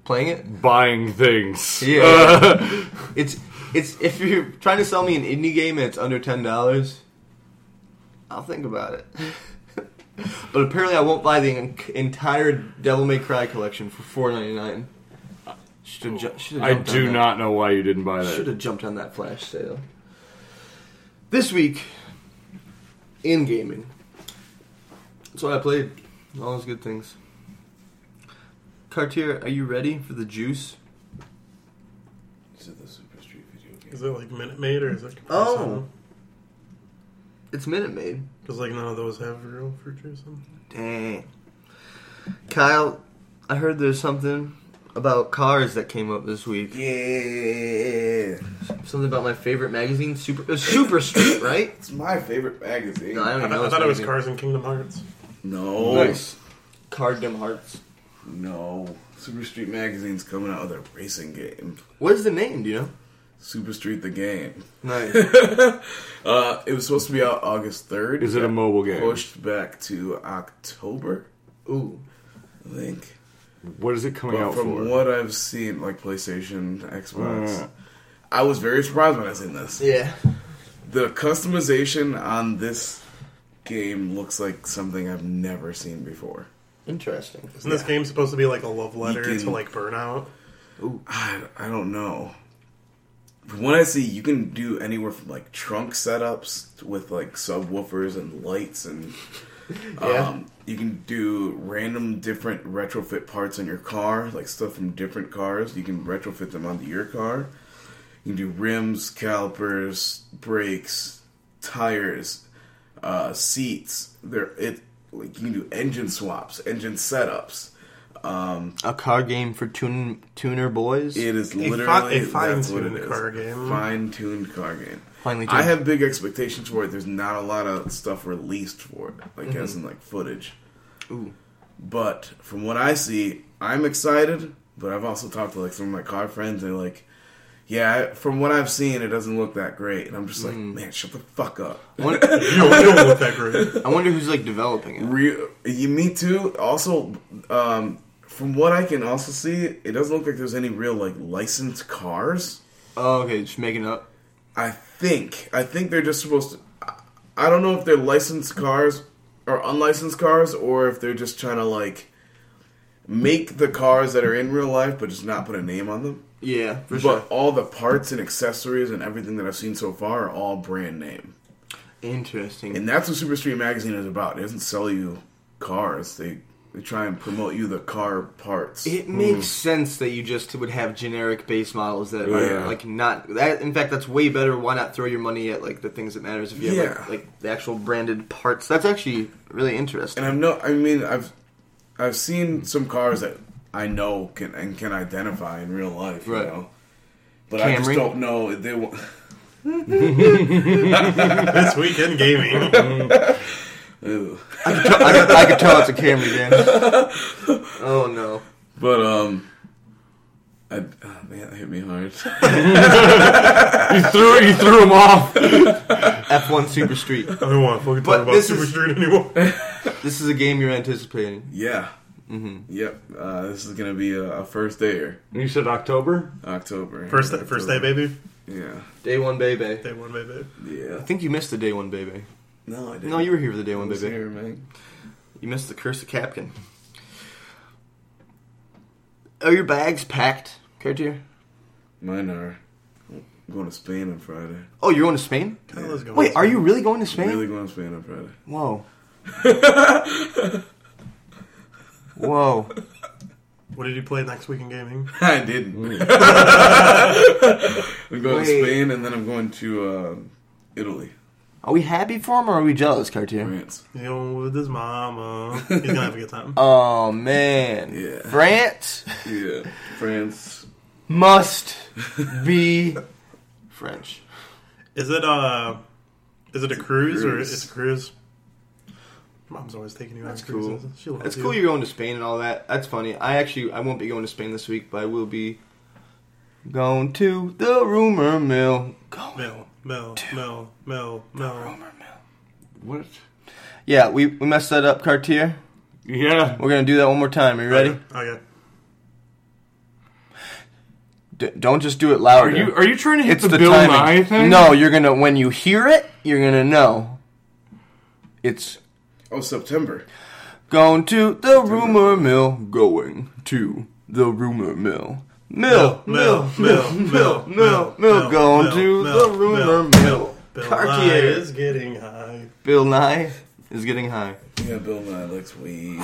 playing it. buying things. Yeah. It's it's if you're trying to sell me an indie game and it's under ten dollars, I'll think about it. but apparently, I won't buy the en- entire Devil May Cry collection for four ninety nine. Should have ju- I jumped on do not know why you didn't buy that. Should have jumped on that flash sale. This week, in gaming, that's what I played. All those good things. Cartier, are you ready for the juice? Is it the Super Street video game? Is it like Minute Maid or is it? Oh. It's Minute Maid. Because like none of those have real fruit juice in. them. Dang. Kyle, I heard there's something about cars that came up this week. Yeah, Something about my favorite magazine, Super it was Super Street, right? it's my favorite magazine. No, I don't I, even know. I this thought it was magazine. Cars and Kingdom Hearts. No, Nice. Cardum Hearts. no. Super Street Magazine's coming out with a racing game. What is the name? Do you know? Super Street the game. Nice. Uh, it was supposed to be out August third. Is it a mobile game? Pushed back to October, Ooh. I think. What is it coming But out from for? what I've seen, like PlayStation, Xbox, Uh. I was very surprised when I seen this. Yeah. The customization on this game looks like something I've never seen before. Interesting. Isn't this game supposed to be like a love letter can- to like Burnout? I, I don't know. From what I see, you can do anywhere from like trunk setups with like subwoofers and lights, and Yeah. um, you can do random different retrofit parts on your car, like stuff from different cars. You can retrofit them onto your car. You can do rims, calipers, brakes, tires, uh, seats. There, it like you can do engine swaps, engine setups. Um, A car game for tune, tuner boys. it is A literally fi- a that's what it fine-tuned is. car game. Fine-tuned car game. Finally, I have big expectations for it. There's not a lot of stuff released for it, like as in like footage. Ooh. But from what I see, I'm excited. But I've also talked to like some of my car friends. and They're like, "Yeah, from what I've seen, it doesn't look that great." And I'm just like, "Man, shut the fuck up." I wonder, You don't, you don't look that great. I wonder who's like developing it. Re- you, me too. Also, um, from what I can also see, it doesn't look like there's any real like licensed cars. Oh, okay, just making up. I think. I think they're just supposed to. I- don't know if they're licensed cars or unlicensed cars, or if they're just trying to like make the cars that are in real life, but just not put a name on them. Yeah, for But sure. all the parts and accessories and everything that I've seen so far are all brand name, Interesting. and that's what Super Street Magazine is about. It doesn't sell you cars. They they try and promote you the car parts. It hmm. makes sense that you just would have generic base models that are like not. That, in fact, that's way better. Why not throw your money at like the things that matters if you have like, like the actual branded parts? That's actually really interesting. And I've no, I mean, I've I've seen some cars that I know can and can identify in real life, you Right. know. But I just don't know. if They wa- This weekend gaming. Ew. I, could tell, I, could, I could tell it's a Camry, Dan. Oh no. But um, I, oh, man, that hit me hard. You threw you threw him off. F1 Super Street. I don't want to fucking But talk about this Super is- Street anymore. This is a game you're anticipating. yeah. Mm-hmm. Yep. Uh, this is gonna be a, a first dayer, You said October. October. First, day, first day, baby. Yeah. Day one, baby. Day one, baby. Yeah. I think you missed the day one, baby. No, I didn't. No, you were here for the day I one, was baby. here, man. You missed the curse of Capkin. Are your bags packed, Cartier? Mine are. I'm going to Spain on Friday. Oh, you're going to Spain? Kyla's going Wait, to are you really going to Spain? I'm Really going to Spain on Friday. Whoa. Whoa. What did you play next week in gaming? I didn't. I'm going to Spain and then I'm going to um, Italy, Are we happy for him or are we jealous, Cartier? France. He's going with his mama. He's gonna have a good time. Oh, man. Yeah. France Yeah, France. must be French. Is it uh, is it a cruise, or cruise. it's a cruise? Mom's always taking you on That's cruises. cool. She loves It's you. cool you're going to Spain and all that. That's funny. I actually I won't be going to Spain this week, but I will be going to the rumor mill. Going Mill, mill, mill, mill, mill. rumor mill. What? Yeah, we, we messed that up, Cartier. Yeah. We're gonna do that one more time. Are you ready? Okay. D- don't just do it louder. Are you are you trying to hit it's the, the Bill timing. Nye thing? No, you're gonna when you hear it, you're gonna know. It's Oh, September. going to the rumor mill. Going to the rumor mill. Mill, mill, mill, mill, mill, mill. Going to the rumor mill. Bill Nye Cartier. is getting high. Bill Nye is getting high. Yeah, Bill Nye likes weed.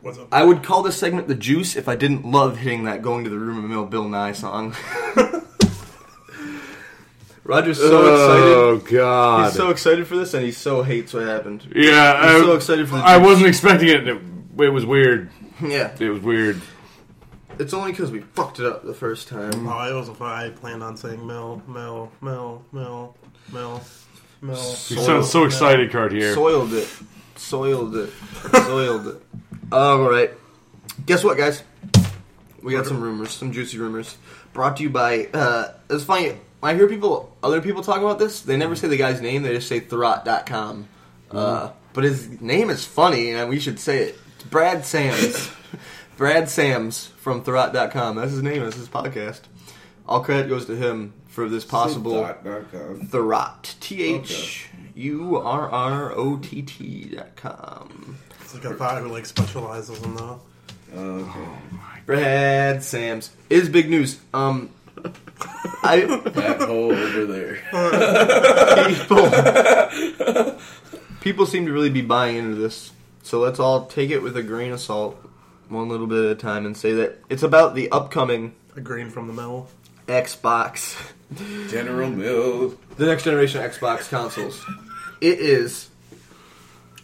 What's up? I would call this segment the juice if I didn't love hitting that "Going to the Rumor Mill" Bill Nye song. Roger's so oh, excited. oh. God. He's so excited for this, and he so hates what happened. yeah. He's I, so excited for the I juice. wasn't expecting it. It, it was weird. Yeah, It was weird. It's only because we fucked it up the first time. Oh, I wasn't. I planned on saying Mel, Mel, Mel, Mel, Mel, mill. You sound so excited, Cartier. Soiled it. Soiled it. Soiled it. All right. Guess what, guys? We got some rumors, some juicy rumors, brought to you by. Uh, it's funny. When I hear people, other people talk about this, they never say the guy's name. They just say Thurrott.com. Uh, but his name is funny, and we should say it. It's Brad Sams. Brad Sams from Thurrott.com. That's his name. That's his podcast. All credit goes to him for this possible Dot dot com. Thurrott. T H U R R O T T dot com. It's like a guy who like specializes in the. Okay. Brad Sams is big news. Um, I That hole over there. people people seem to really be buying into this. So let's all take it with a grain of salt, one little bit at a time, and say that it's about the upcoming A green from the mill. Xbox, General Mills. the next generation Xbox consoles. It is.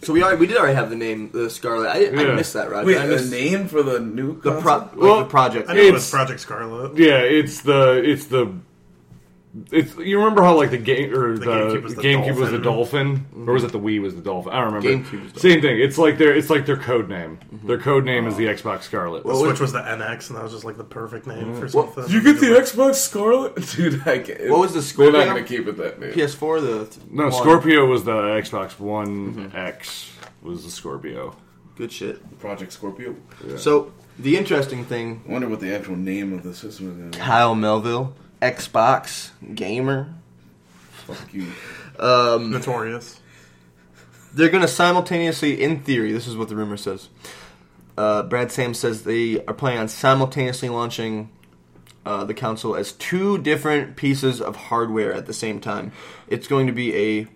So we already, we did already have the name the Scarlet. I, I Yeah. missed that, right? Wait, I a missed name for the new the pro, console? like Well, the project. I knew it was It's- Project Scarlet. Yeah, it's the it's the it's you remember how like the game or the, The GameCube was the GameCube was the Dolphin. dolphin mm-hmm. or was it the Wii was the dolphin? I don't remember. GameCube was the Same thing. It's like their it's like their code name. Mm-hmm. Their code name is the uh, Xbox Scarlet. The What was- Switch was the NX, and that was just like the perfect name mm-hmm. for What- something. Did you get the Xbox Scarlet? Dude, I can't. What was the They're Scorpio? not going to keep it that name. PS4. The no, one. Scorpio was the Xbox One X was the Scorpio. Good shit. Project Scorpio. So the interesting thing, I wonder what the actual name of the system is. Gonna. Kyle Melville, Xbox gamer. Fuck you. Um, Notorious. they're going to simultaneously, in theory, this is what the rumor says. Uh, Brad Sam says they are planning on simultaneously launching uh, the console as two different pieces of hardware at the same time. It's going to be a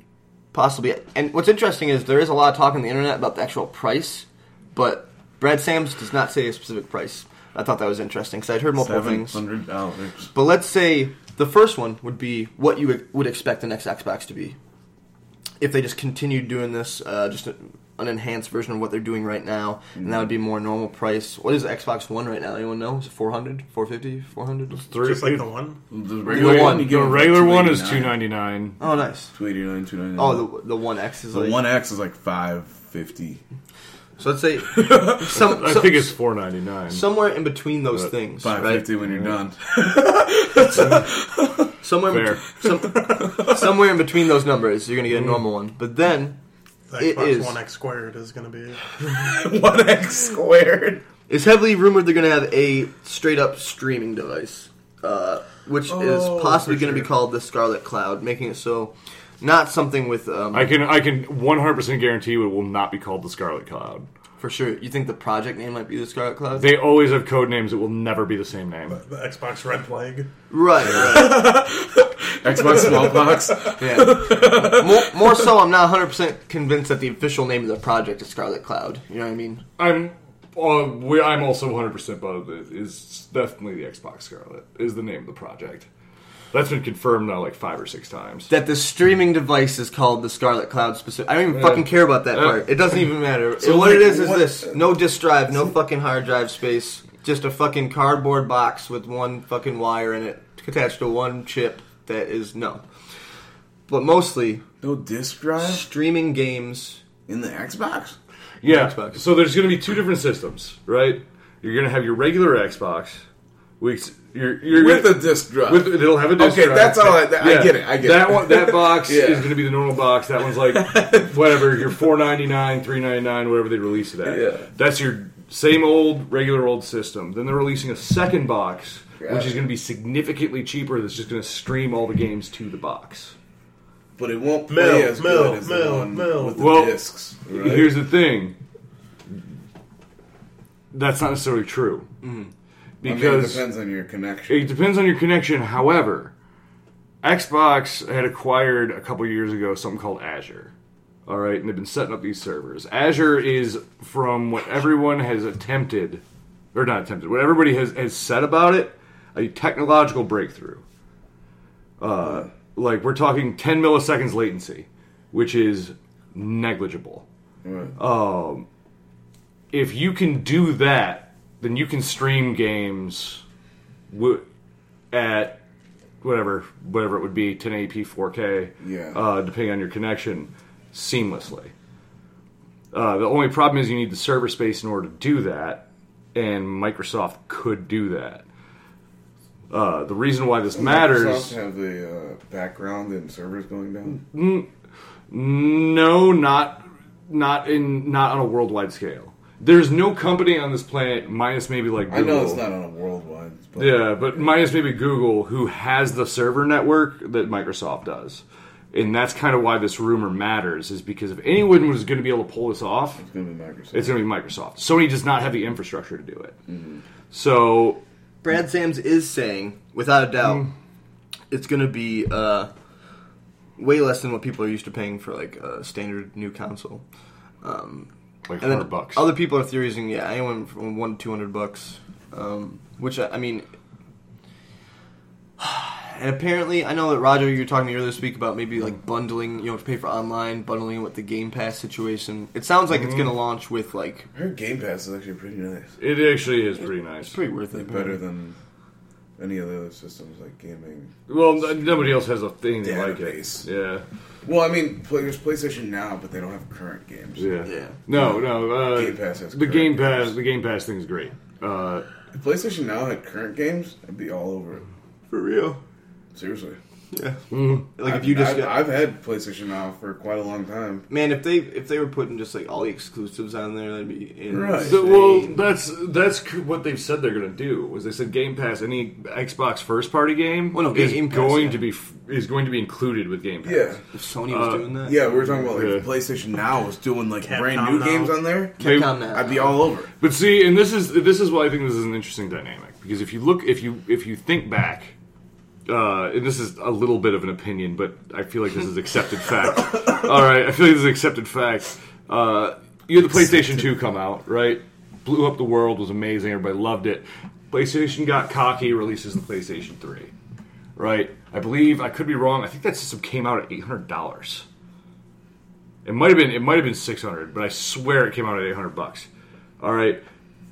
possibly, and what's interesting is there is a lot of talk on the internet about the actual price, but Brad Sams does not say a specific price. I thought that was interesting because I'd heard multiple things. hundred dollars. But let's say the first one would be what you would expect the next Xbox to be. If they just continued doing this, uh, just a, an enhanced version of what they're doing right now, and that would be more normal price. What is the Xbox One right now? Anyone know? Is it 400, 450, 400? Three, Just like the one. The regular The one, one- you give the them regular one is two ninety nine. Oh, nice. 289, 299. Oh, the the One X is the like. one X is like five fifty. So let's say some, I some- think it's four ninety nine. somewhere in between those But things, Five right? when you're done. Somewhere, in Fair. bet- some, somewhere in between those numbers, you're gonna get a normal one. But then The It Xbox is. One X squared is going to be. one X squared. It's heavily rumored they're going to have a straight up streaming device, uh, which Oh, is possibly for going to be called the Scarlet Cloud, making it so not something with um, I can I can one hundred percent guarantee you it will not be called the Scarlet Cloud. for sure. You think the project name might be the Scarlet Cloud? They always have code names that will never be the same name. The Xbox Red Plague. right, right. Xbox smallpox. yeah. More, more so, I'm not 100 percent convinced that the official name of the project is Scarlet Cloud. You know what I mean? I'm uh, we, I'm also 100 percent about it. Is definitely the Xbox Scarlet is the name of the project. That's been confirmed now like five or six times. That the streaming device is called the Scarlet Cloud. Specific. I don't even fucking care about that Uh, part. It doesn't even matter. So, what it like, is is what- this: no disk drive, no fucking hard drive space, just a fucking cardboard box with one fucking wire in it attached to one chip. That is no. But mostly No disc drive streaming games. in the Xbox. Yeah. Xbox. So there's going to be two different systems, right? You're going to have your regular Xbox, which you're you're With gonna, the disc drive. with it'll have a disc drive. Okay, drive. that's all I- I get it, I get that it. one. That box Yeah. is going to be the normal box. That one's like whatever. Your four ninety nine, three ninety nine, whatever they release it at. Yeah. That's your same old regular old system. Then they're releasing a second box, Got which is going to be significantly cheaper. That's just going to stream all the games to the box. but it won't play Mill, as mill, good as mill, the one mill. with the Well, discs. Right? Here's the thing. That's not necessarily true. Mm-hmm. I mean, Because it depends on your connection. It depends on your connection. However, Xbox had acquired a couple years ago something called Azure. All right, and they've been setting up these servers. Azure is from what everyone has attempted, or not attempted, what everybody has, has said about it, a technological breakthrough. Uh, like we're talking 10 milliseconds latency, which is negligible. Right. If you can do that, then you can stream games w- at whatever whatever it would be 1080p 4k Yeah. uh, depending on your connection seamlessly uh, the only problem is you need the server space in order to do that and microsoft could do that uh, the reason why this matters Microsoft have the uh, background and servers going down. no not not in not on a worldwide scale there's no company on this planet minus maybe like I know it's not on a worldwide Yeah, but minus maybe Google, who has the server network that Microsoft does. And that's kind of why this rumor matters, is because if anyone was going to be able to pull this off, It's gonna be Microsoft. it's going to be Microsoft. Sony does not have the infrastructure to do it. So, Brad Sams is saying, without a doubt, it's going to be uh, way less than what people are used to paying for like a standard new console. Um, like and 100 bucks. Other people are theorizing, yeah, anyone from one to two hundred bucks. Um, which I I mean, and apparently, I know that Roger, you were talking to me earlier this week about maybe like bundling, you know, to pay for online, bundling with the Game Pass situation. It sounds like it's going to launch with like I heard Game Pass is actually pretty nice. it actually is pretty nice. It's pretty worth it. Better than any of the other systems like gaming. Well, n- nobody else has a thing like it. Database. Yeah. Well, I mean, play- there's PlayStation now, but they don't have current games. Yeah. Yeah. No, no. Uh, Game Pass has the Game Pass. games. The Game Pass thing is great. Uh, If PlayStation now had current games, I'd be all over it. for real. Seriously. Yeah. mm, Like if I've- you just I've, got, I've had PlayStation now for quite a long time. man, if they if they were putting just like all the exclusives on there, that'd be insane. Right. So, well, that's that's what they've said they're going to do. Was they said Game Pass, any Xbox first party game, Well, no, is Game Pass, going yeah. to be is going to be included with Game Pass. Yeah. if Sony was Uh, doing that, Yeah, we were talking about like Yeah. PlayStation Now was doing like Capcom brand new now. games on there. They- Capcom now. I'd be all over. it. But see, and this is this is why I think this is an interesting dynamic because if you look, if you if you think back, uh, and this is a little bit of an opinion, but I feel like this is accepted fact. All right, I feel like this is accepted fact. Uh, you had the PlayStation Two come out, right? Blew up the world, was amazing. Everybody loved it. PlayStation got cocky, releases the PlayStation Three, right? I believe I could be wrong. I think that system came out at eight hundred dollars. It might have been it might have been six hundred, but I swear it came out at eight hundred bucks. All right,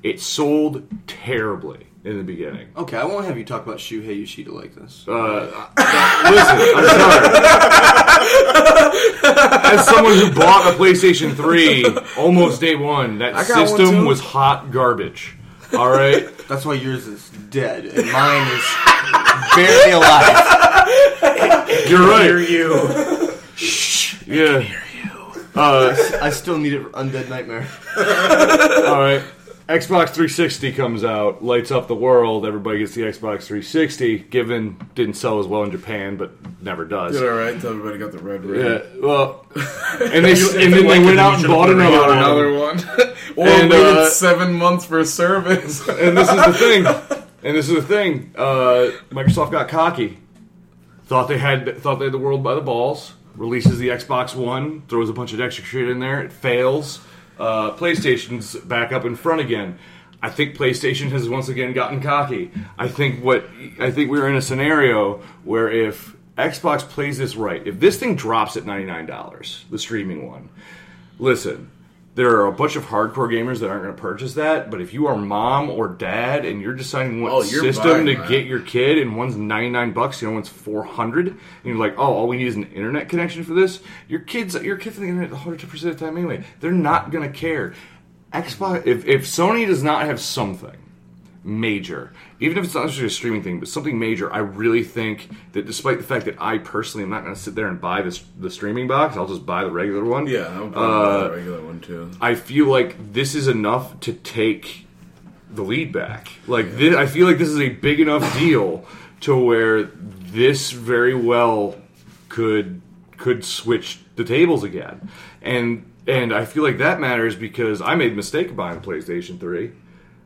it sold terribly in the beginning. Okay, I won't have you talk about Shuhei Yoshida like this. Uh, listen, I'm sorry. As someone who bought a PlayStation 3 almost day one, that I got one system was hot garbage. All right, That's why yours is dead and mine is barely alive. you're right. Hear right. you. Yeah. Uh, I still need it Undead Nightmare. all right. Xbox 360 comes out, lights up the world. Everybody gets the Xbox 360. Given didn't sell as well in Japan, but never does. Did all right until everybody got the red ring. Yeah, well, and they and then they went out and bought another one. Another one. or And, waited uh, seven months for service. And this is the thing. And this is the thing. Uh, Microsoft got cocky. Thought they had thought they had the world by the balls. Releases the Xbox One, throws a bunch of extra shit in there. It fails. Uh, PlayStation's back up in front again. I think PlayStation has once again gotten cocky. I think what I think we're in a scenario where if Xbox plays this right, if this thing drops at ninety nine dollars, the streaming one, listen, there are a bunch of hardcore gamers that aren't going to purchase that. But if you are mom or dad and you're deciding what Oh, you're system buying to get your kid, and one's ninety nine bucks, the other one's four hundred, and you're like, oh, all we need is an internet connection for this. Your kids, your kids on the internet 100 percent of the time anyway. They're not going to care. Xbox, if if Sony does not have something major, even if it's not just a streaming thing, but something major, I really think that despite the fact that I personally am not going to sit there and buy this the streaming box, I'll just buy the regular one. yeah, I'm Uh, uh, the regular one too. I feel like this is enough to take the lead back. Like this, I feel like this is a big enough deal to where this very well could could switch the tables again. And and I feel like that matters because I made a mistake buying PlayStation 3.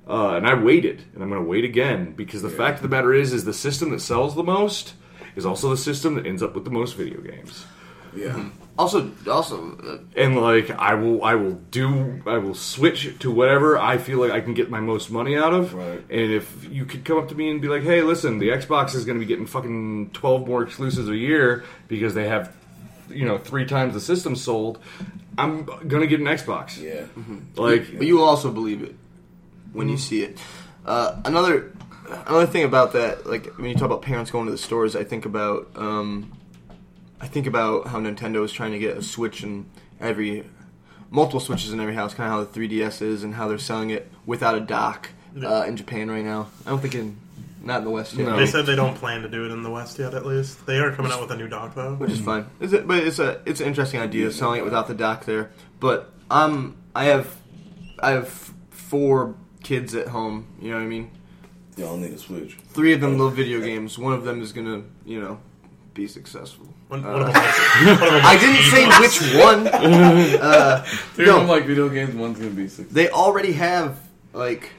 Uh, and I waited, and I'm going to wait again because the fact of the matter is, is the system that sells the most is also the system that ends up with the most video games Yeah. Also, also, uh, and like I will I will do I will switch to whatever I feel like I can get my most money out of. Right. And if you could come up to me and be like, "Hey, listen, the Xbox is going to be getting fucking 12 more exclusives a year because they have you know, three times the system sold, I'm going to get an Xbox." Yeah. Like but you will also believe it when you see it. Uh, another another thing about that, like when you talk about parents going to the stores, I think about um, I think about how Nintendo is trying to get a Switch in every multiple Switches in every house, kind of how the 3DS is, and how they're selling it without a dock uh, in Japan right now. I don't think in not in the West yet, No. They said they don't plan to do it in the West yet. At least they are coming out with a new dock though. which is fine. Is it? But it's a it's an interesting idea selling it without the dock there. But um, I have I have four kids at home. You know what I mean? Y'all need a Switch. three of them love video games. One of them is gonna, you know, be successful. One, Uh, one of them likes, one of them I didn't say which one. uh, Three No. of them like video games. One's gonna be six. they already have like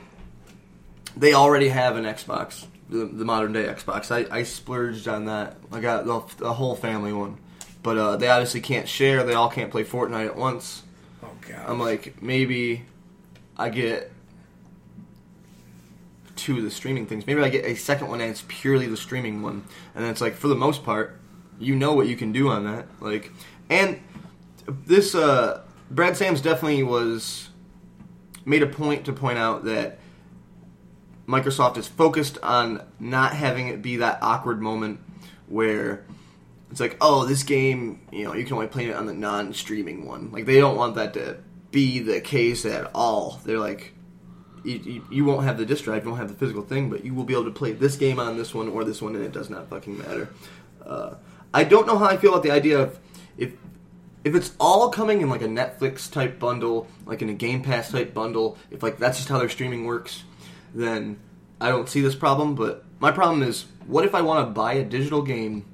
they already have an Xbox, the, the modern day Xbox. I, I splurged on that. I got the, the whole family one, but uh, they obviously can't share. They all can't play Fortnite at once. Oh god. I'm like maybe I get of the streaming things. Maybe I get a second one and it's purely the streaming one. And it's like for the most part, you know what you can do on that. Like and this uh Brad Sams definitely was made a point to point out that Microsoft is focused on not having it be that awkward moment where it's like, oh, this game, you know, you can only play it on the non-streaming one. Like they don't want that to be the case at all. They're like, you, you, won't have the disk drive, you won't have the physical thing, but you will be able to play this game on this one or this one, and it does not fucking matter. Uh, I don't know how I feel about the idea of if if it's all coming in like a Netflix type bundle, like in a Game Pass type bundle, if like that's just how their streaming works, then I don't see this problem. But my problem is, what if I want to buy a digital game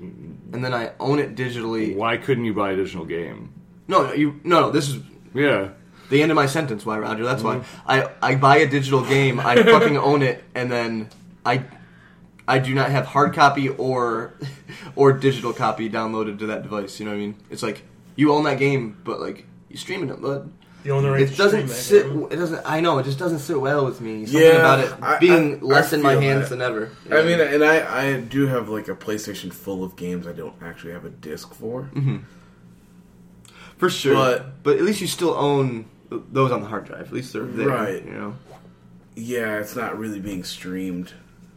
and then I own it digitally? Why couldn't you buy a digital game? No, no, you no, no. This is Yeah. The end of my sentence. Why, Roger? That's why I I buy a digital game, I fucking own it, and then I I do not have hard copy or or digital copy downloaded to that device. You know what I mean? It's like you own that game, but like you're streaming it, bud. You own the right It doesn't sit. game. It doesn't. I know. It just doesn't sit well with me. Something Yeah, about it I- being I- less I in my hands that. than ever. You I know? mean, and I, I do have like a PlayStation full of games I don't actually have a disc for. Mm-hmm. for sure. but- but at least you still own those on the hard drive. At least they're there. Right. You know. Yeah, it's not really being streamed.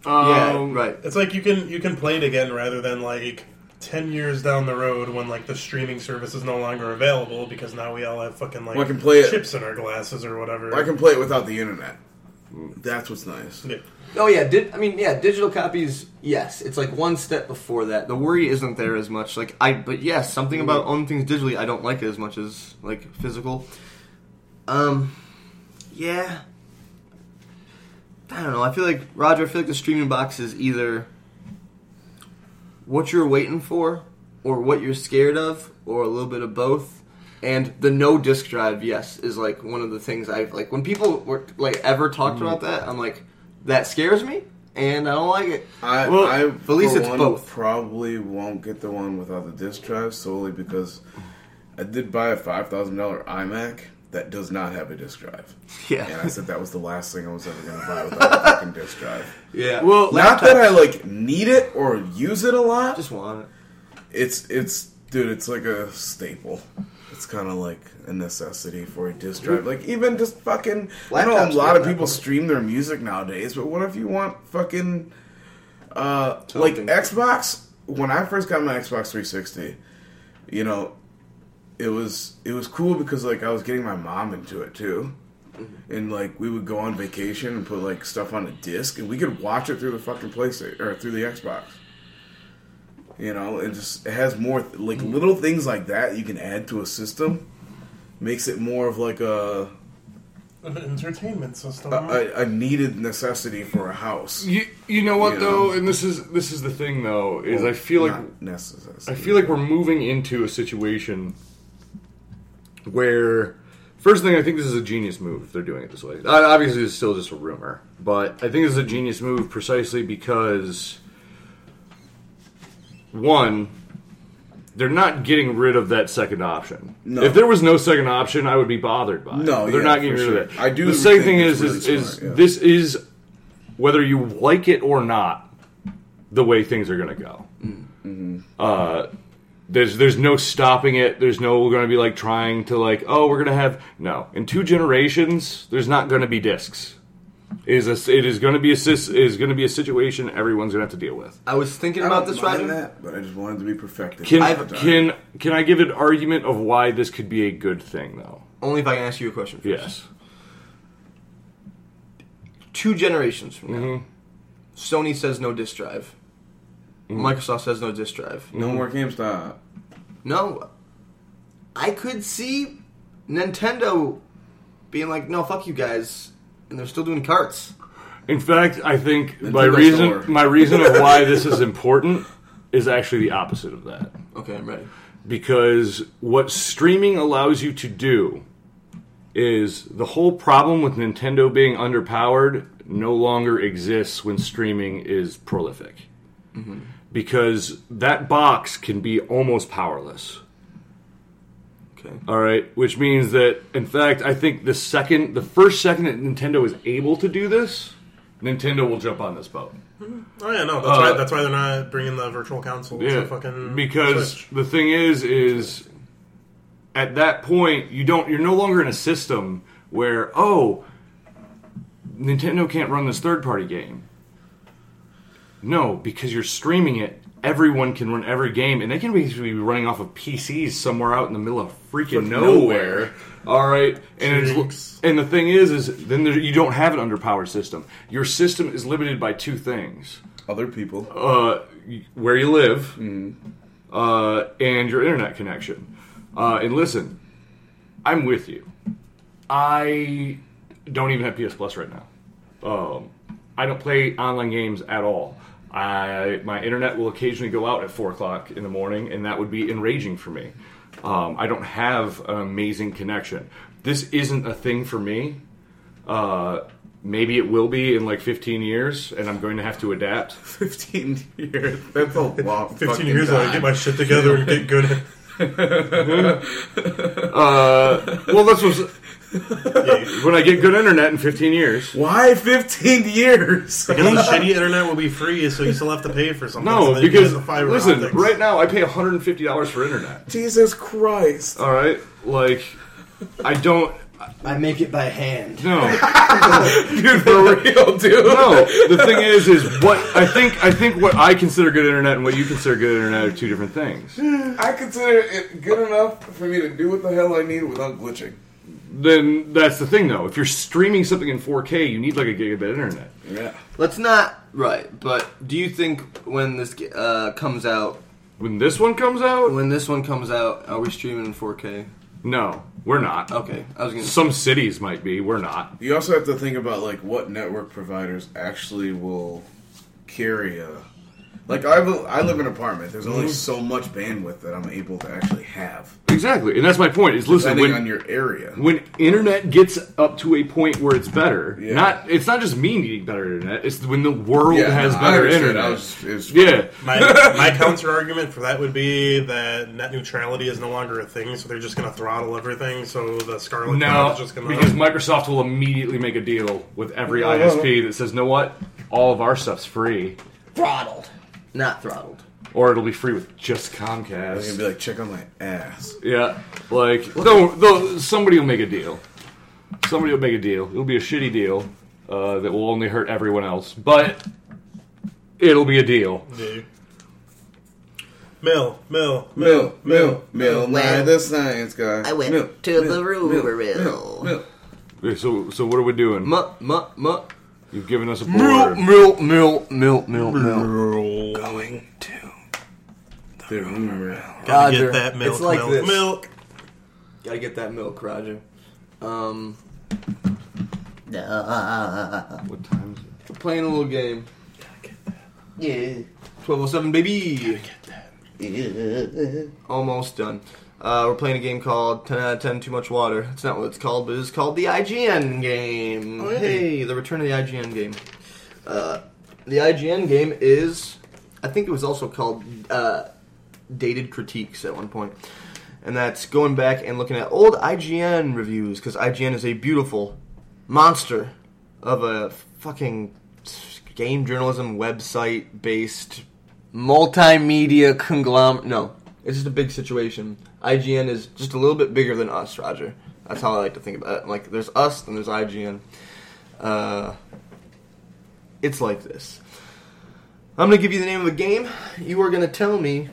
yeah. Um, Right. It's like you can you can play it again rather than like ten years down the road when like the streaming service is no longer available because now we all have fucking like Well, I can play it- chips in our glasses or whatever. I can play it without the internet. That's what's nice. Yeah. Oh yeah, did I mean yeah, digital copies, yes. It's like one step before that. The worry isn't there as much. Like I but yes, something about owning things digitally I don't like it as much as like physical. Um yeah. I don't know. I feel like Roger, I feel like the streaming box is either what you're waiting for or what you're scared of or a little bit of both. And the no disk drive, yes, is like one of the things I've like when people were like ever talked about that, I'm like that scares me and I don't like it. I, Well, I at least for it's one, both. Probably won't get the one without the disc drive solely because I did buy a five thousand dollar iMac that does not have a disc drive, Yeah. and I said that was the last thing I was ever going to buy without a fucking disc drive. yeah. Well, Not that I like need it or use it a lot. just want it. It's it's dude, it's like a staple. It's kind of like a necessity for a disc drive. Like even just fucking. I know a lot of that people stream their music nowadays, but what if you want fucking uh like Xbox? When I first got my Xbox 360, you know, it was it was cool because like I was getting my mom into it too. Mm-hmm. And like we would go on vacation and put like stuff on a disc, and we could watch it through the fucking PlayStation or through the Xbox. You know, it just it has more like little things like that you can add to a system, makes it more of like a An entertainment system. a, a, a needed necessity for a house. You, you know what You though, know? and this is this is the thing though, is I feel like necessary. I feel like we're moving into a situation where first thing I think this is a genius move. They're doing it this way. Uh, Obviously, it's still just a rumor, but I think this is a genius move precisely because one, they're not getting rid of that second option. No. If there was no second option, I would be bothered by it. No, they're yeah, not getting rid of sure. that. I do The second thing is is, really is smart, yeah. this is whether you like it or not, the way things are going to go. Mm-hmm. Uh, there's there's no stopping it. There's no we're going to be like trying to like oh we're going to have no in two generations. There's not going to be discs. It is a, it is going to be a sis- it is going to be a situation everyone's going to have to deal with. I was thinking I about don't this, mind Roger. that, but I just wanted to be perfected. Can all the can can I give an argument of why this could be a good thing though? Only if I can ask you a question first. Yes. Two generations from now, Mhm. Sony says no disk drive. Mm-hmm. Microsoft says no disk drive. no more GameStop? No, I could see Nintendo being like, "No, fuck you guys," and they're still doing carts. In fact, I think my reason Store. my reason of why this is important is actually the opposite of that. Okay, I'm ready. Because what streaming allows you to do is the whole problem with Nintendo being underpowered no longer exists when streaming is prolific. Mm-hmm. Because that box can be almost powerless. Okay. All right, which means that in fact, I think the second, the first second that Nintendo is able to do this, Nintendo will jump on this boat. Oh yeah, no, that's Uh, why that's why they're not bringing the virtual console Yeah, to fucking because Switch. the thing is, is at that point you don't, you're no longer in a system where oh, Nintendo can't run this third party game. No, because you're streaming it. Everyone can run every game, and they can basically be running off of PCs somewhere out in the middle of freaking nowhere. nowhere. All right, and it's, and the thing is, is then there, you don't have an underpowered system. Your system is limited by two things Other people. uh, where you live uh, and your internet connection. Uh, and listen, I'm with you. I don't even have PS Plus right now. Um, I don't play online games at all. I my internet will occasionally go out at four o'clock in the morning, and that would be enraging for me. Um, I don't have an amazing connection. This isn't a thing for me. Uh, maybe it will be in like 15 years, and I'm going to have to adapt. 15 years. That's a long 15 years ago, I get my shit together and get good. Uh, well, this what's, when I get good internet in 15 years. Why 15 years? Because the shitty internet will be free, so you still have to pay for something. No, then you because the fiber listen, optics. right now I pay $150 for internet. Jesus Christ. All right, like I don't. I make it by hand. No, Dude, for real, dude. no. The thing is, is what I think. I think what I consider good internet and what you consider good internet are two different things. I consider it good enough for me to do what the hell I need without glitching. Then that's the thing, though. If you're streaming something in 4K, you need like a gigabit internet. Yeah. Let's not right, but do you think when this uh, comes out, When this one comes out, when this one comes out, are we streaming in 4K? no, we're not. Okay, I was gonna. Some cities might be. We're not. You also have to think about like what network providers actually will carry a. Like I, I live in an apartment. There's only mm-hmm. so much bandwidth that I'm able to actually have, Exactly, and that's my point. Is listen depending when on your area. when internet gets up to a point where it's better, Yeah. not it's not just me needing better internet. It's when the world Yeah, has no, I better understand. internet. I was- it was- yeah, My, my counter argument for that would be that net neutrality is no longer a thing, so they're just going to throttle everything. So the Scarlett no, is just going to. because. Microsoft will immediately make a deal with every ISP that says, "Know what? All of our stuff's free, throttled, not throttled. or it'll be free with just Comcast. I'm gonna be like, check on my ass. Yeah, like no, no, somebody will make a deal. Somebody will make a deal. It'll be a shitty deal uh, that will only hurt everyone else, but it'll be a deal. Yeah. Mill, mill, Mill, mill, mill, Well, the science guy. I went Mill, to mill, the mill, Ruberville. mill. Okay, so, so what are we doing? Muh, muh, muh. You've given us a Mill, board. mill, mill, mill, mill, mill. Going to. The rumor. Gotta Roger. get that milk, It's like milk, this. milk. Gotta get that milk, Roger. Um, What time is it? we're playing a little game. Yeah. 1207, baby. Yeah. Almost done. Uh, we're playing a game called 10 out of 10 Too Much Water. It's not what it's called, but it's called the IGN game. Oh, yeah. Hey, the return of the IGN game. Uh, the IGN game is, I think it was also called uh, Dated Critiques at one point. And that's going back and looking at old IGN reviews, because IGN is a beautiful monster of a fucking game journalism website based multimedia conglomerate. No, it's just a big situation. IGN is just a little bit bigger than us, Roger. That's how I like to think about it. Like, there's us, and there's IGN. Uh, it's like this. I'm going to give you the name of a game. You are going to tell me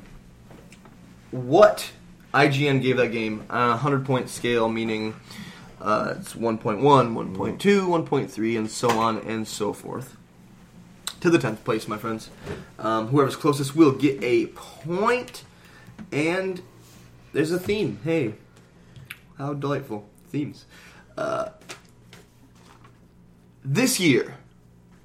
what IGN gave that game on a 100 point scale, meaning uh, it's 1.1, 1.2, 1.3, and so on and so forth. To the 10th place, my friends. Um, whoever's closest will get a point, and there's a theme. Hey, how delightful. Themes. Uh, this year,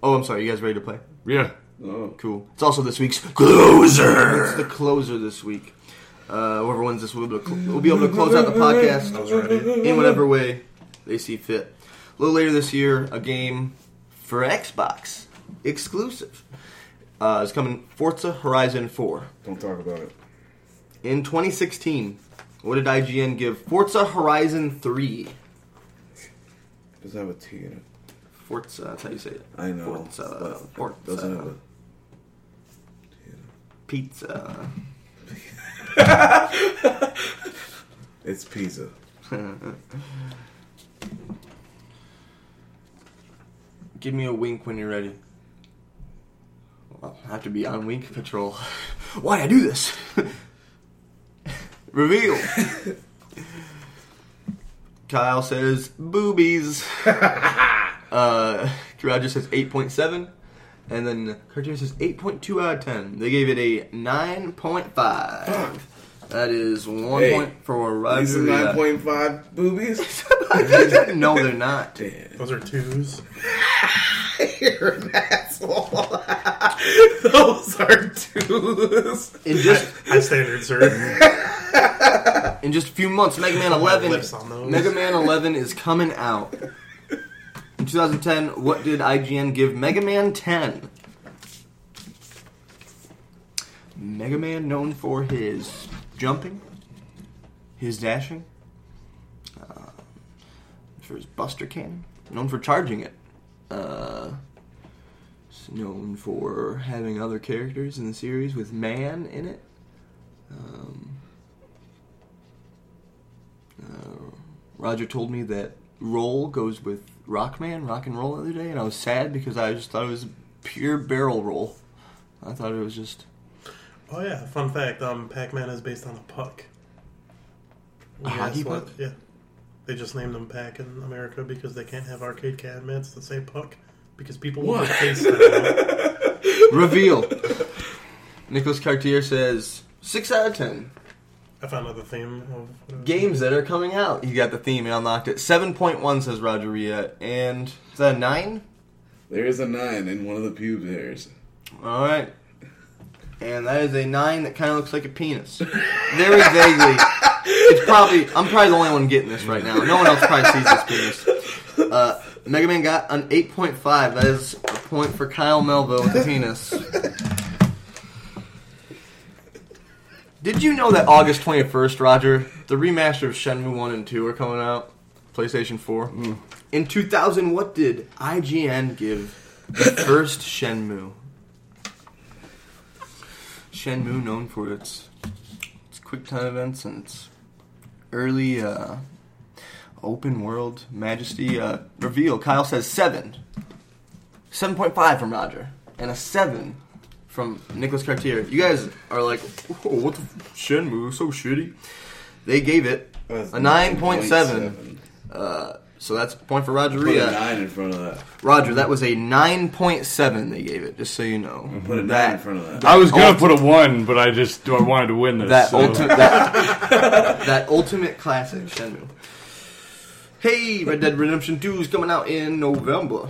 Oh, I'm sorry. You guys ready to play? Yeah. Oh. Cool. It's also this week's closer. It's the closer this week. Uh, whoever wins this will be, able to cl- will be able to close out the podcast I was ready. in whatever way they see fit. A little later this year, a game for Xbox exclusive uh, is coming. Forza Horizon 4 Don't talk about it. In 2016. What did IGN give Forza Horizon 3? Does that have a T in it? Forza, that's how you say it. I know. Forza, but Forza. Doesn't have a. Pizza. It's pizza. Give me a wink when you're ready. Well, I have to be on wink patrol. Why I do this? Reveal. Kyle says boobies. uh, Roger says 8.7. And then Cartier says 8.2 out of 10. They gave it a 9.5. That is one Hey, point for These are nine point five boobies. no, they're not. Damn. Those are twos. You're an asshole. Those are twos. In just High standard, sir. In just a few months, Mega Man 11. lips on those. Mega Man 11 is coming out. In 2010, what did IGN give Mega Man 10? Mega Man known for his jumping, his dashing, uh, for his Buster Cannon, known for charging it, uh, known for having other characters in the series with Man in it. Um, uh, Roger told me that roll goes with Rockman, rock and roll the other day, and I was sad because I just thought it was pure barrel roll. I thought it was just Oh yeah, fun fact. Um, Pac-Man is based on a puck. A hockey what- puck? Yeah. They just named them Pac in America because they can't have arcade cabinets that say puck because people will What? face them. reveal. Nicholas Cartier says six out of ten I found out the theme of what it was. games that are coming out. You got the theme, you unlocked it. Seven point one says Rogeria, and is that a nine? There is a nine in one of the pube hairs. All right. And that is a nine that kind of looks like a penis. Very vaguely. It's probably, I'm probably the only one getting this right now. No one else probably sees this penis. Uh, Mega Man got an 8.5. That is a point for Kyle Melville with the penis. Did you know that August 21st, Roger, the remaster of Shenmue 1 and 2 are coming out? PlayStation 4. In 2000, what did IGN give the first Shenmue? Shenmue known for its its quick time events and its early uh, open world majesty. Uh, reveal. Kyle says seven. Seven point five from Roger, and a seven from Nicholas Cartier. You guys are like, oh, what the f- Shenmue so shitty. They gave it That's a nine point seven. Uh, so that's a point for Roger. Put a Ria. nine in front of that. Roger, that was a nine point seven. They gave it, just so you know. Put a nine That- in front of that. I was gonna put a one, but I just I wanted to win this. That so- ultimate that, that ultimate classic Shenmue. Hey, Red Dead Redemption 2 is coming out in November.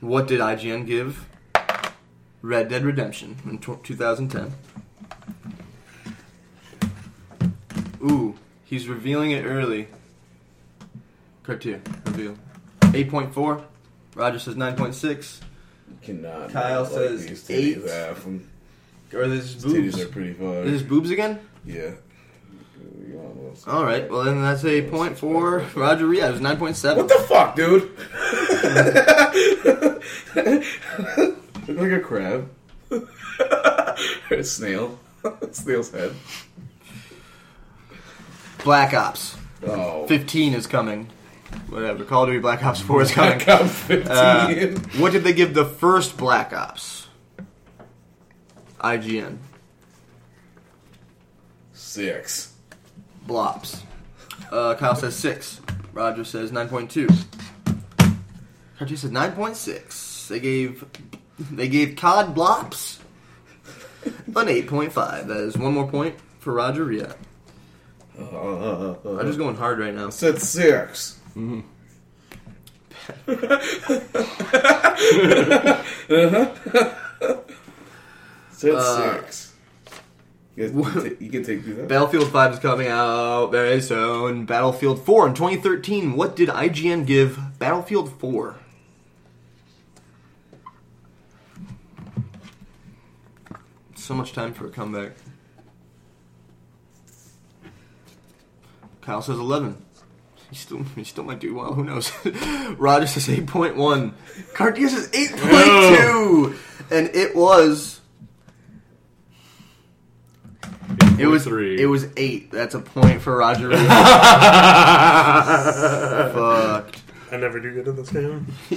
What did IGN give Red Dead Redemption in tw 2010? Ooh, he's revealing it early. Cartier, reveal. 8.4. Roger says 9.6. Cannot. Kyle says these titties eight. them. Or this These boobs. titties are pretty far. Is this boobs again? Yeah. You want a little- All right. Well, then that's a point for Roger Ria. It was nine point seven. What the fuck, dude? Look like a crab. or a snail. Snail's head. Black Ops Oh. 15 is coming. Whatever. Call of Duty Black Ops 4 is coming. Black Ops 15. Uh, what did they give the first Black Ops? IGN. Six. Blops. Uh, Kyle says six. Roger says nine point two. Cartier says nine point six. They gave they gave COD Blops an eight point five. That is one more point for Roger Ria. Uh, Roger's going hard right now. said six. So it's Uh, six. You, guys can ta- you can take through that. Battlefield 5 is coming out very soon. Battlefield 4 in 2013. What did IGN give Battlefield 4? So much time for a comeback. Kyle says 11. He still, he still might do well. Who knows? Roger says 8.1. Cartier says 8.2. And it was. It was three. It was eight. That's a point for Roger. Fucked. I never do good at this game.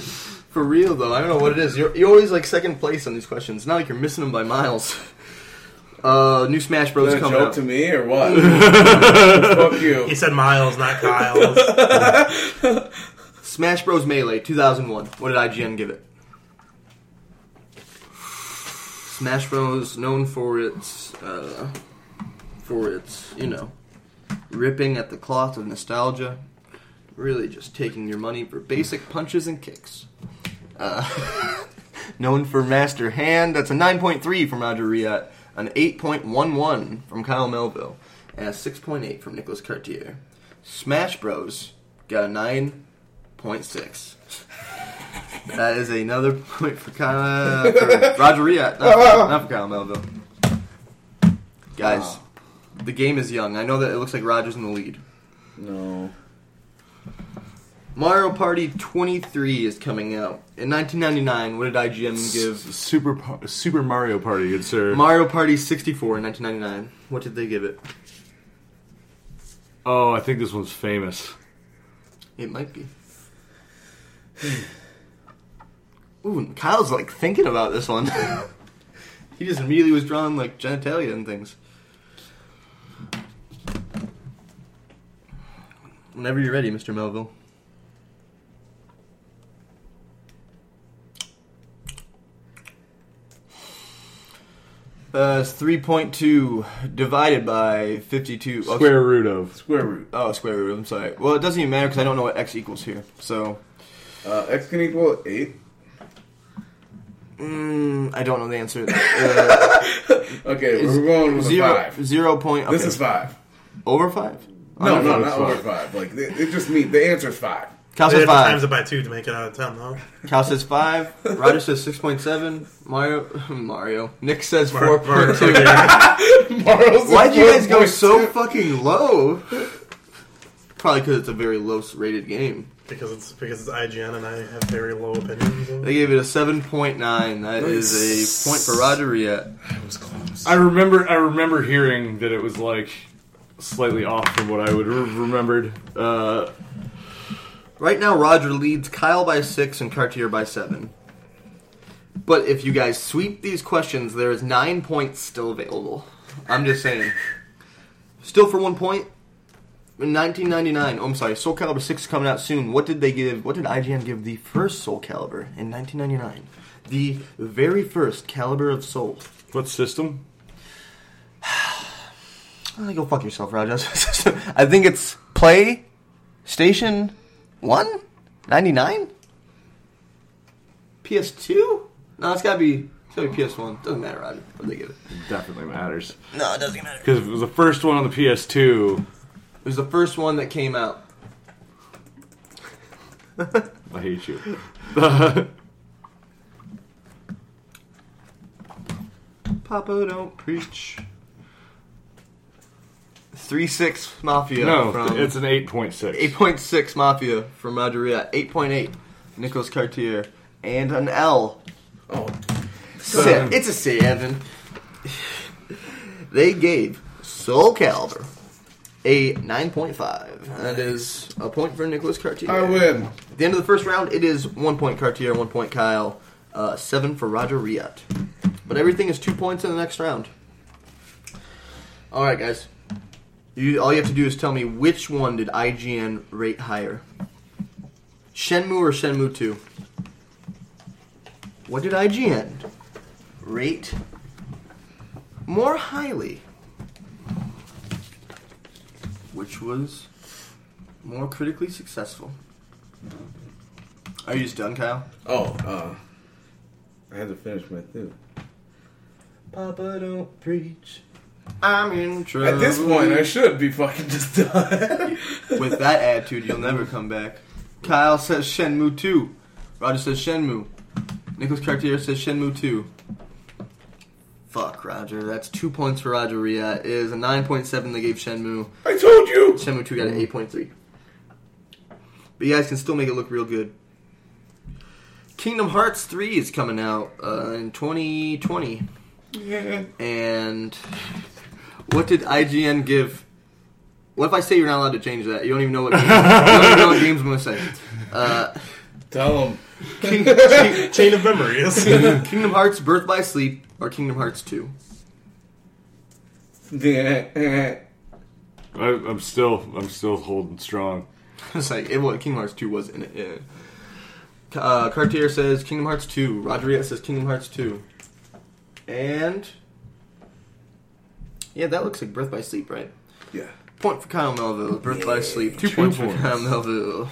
For real though, I don't know what it is. You're, you're always like second place on these questions. It's not like you're missing them by miles. Uh, new Smash Bros. Is that a coming joke out. to me or what? Fuck you. He said Miles, not Kyle. Smash Bros. Melee 2001. What did IGN give it? Smash Bros. known for its, uh, for its, you know, ripping at the cloth of nostalgia. Really just taking your money for basic punches and kicks. Uh, known for Master Hand. That's a 9.3 from Roger Riat. An 8.11 from Kyle Melville. And a 6.8 from Nicholas Cartier. Smash Bros. got a 9.6. That is another point for Kyle, uh, for Roger Riat, not, not for Kyle Melville. Guys, the game is young. I know that it looks like Roger's in the lead. No. Mario Party 23 is coming out. In 1999, what did IGN give Super Super Mario Party, good sir. Mario Party 64 in 1999? What did they give it? oh, I think this one's famous. It might be. Ooh, Kyle's like thinking about this one. he just immediately was drawing like genitalia and things. Whenever you're ready, Mr. Melville. Uh, it's 3.2 divided by 52. Oh, Square root of. Square root. Oh, square root. I'm sorry. Well, it doesn't even matter because I don't know what x equals here. So, Uh, x can equal 8. mm, I don't know the answer. Uh, Okay, we're going with a zero, 5. zero point. This okay. is 5. over five. No, Oh, no, it's not over 5. Like, it, it just means the answer's 5. Cal says five. times five. it by two to make it out of ten, though. Cal says five. Roger says six point seven. Mario, Mario. Nick says Mar- four Mario point two. Party. Mario's Why'd you guys go so fucking low? Probably because it's a very low rated game. because it's because it's IGN and I have very low opinions. Of They gave it a seven point nine. That is a point for Roger Riet. That was close. I remember. I remember hearing that it was like slightly off from what I would have remembered. Uh, Right now, Roger leads Kyle by six and Cartier by seven. But if you guys sweep these questions, there is nine points still available. I'm just saying. Still for one point. In 1999, oh, I'm sorry, Soul Calibur 6 is coming out soon. What did they give? What did IGN give the first Soul Calibur in 1999? The very first Calibur of Soul. what system? Oh, go fuck yourself, Roger. I think it's PlayStation 1? 99? PS2? No, it's gotta be, it's gotta be PS1. Doesn't matter, Roger. What they give it? Definitely matters No, it doesn't matter. because it was the first one on the PS2. It was the first one that came out. I hate you. Papa don't preach. 3-6 Mafia no, from... it's an eight point six. 8.6 Mafia from Roger Riat. 8.8 Nicholas Cartier. And an L Oh, Se- it's a seven. they gave Soul Calibur a 9.5. That is a point for Nicholas Cartier. I win. At the end of the first round, it is one point Cartier, one point Kyle, uh, seven for Roger Riat. But everything is two points in the next round. All right, guys. You, all you have to do is tell me which one did IGN rate higher, Shenmue or Shenmue Two. What did IGN rate more highly? Which was more critically successful? Are you just done, Kyle? Oh, uh, I had to finish my thing. Papa don't preach. I'm in trouble. At this point, I should be fucking just done. With that attitude, you'll never come back. Kyle says Shenmue 2. Roger says Shenmue. Nicholas Cartier says Shenmue 2. Fuck, Roger. That's two points for Roger Ria. It is a 9.7 they gave Shenmue. I told you. Shenmue 2 got an 8.3. But you guys can still make it look real good. Kingdom Hearts 3 is coming out uh, in 2020. Yeah. And what did IGN give? What if I say you're not allowed to change that? You don't even know what games, you don't even know what games I'm going to say. Uh, Tell them. King, King- Chain of memories. Kingdom Hearts Birth by Sleep or Kingdom Hearts 2? I, I'm still, I'm still holding strong. It's like it was Kingdom Hearts 2 was in it. Yeah. Uh, Cartier says Kingdom Hearts 2. Rodriguez says Kingdom Hearts 2. And yeah, that looks like Birth by Sleep, right? Yeah. Point for Kyle Melville. Birth by Sleep. Two, points, points. for Kyle Melville.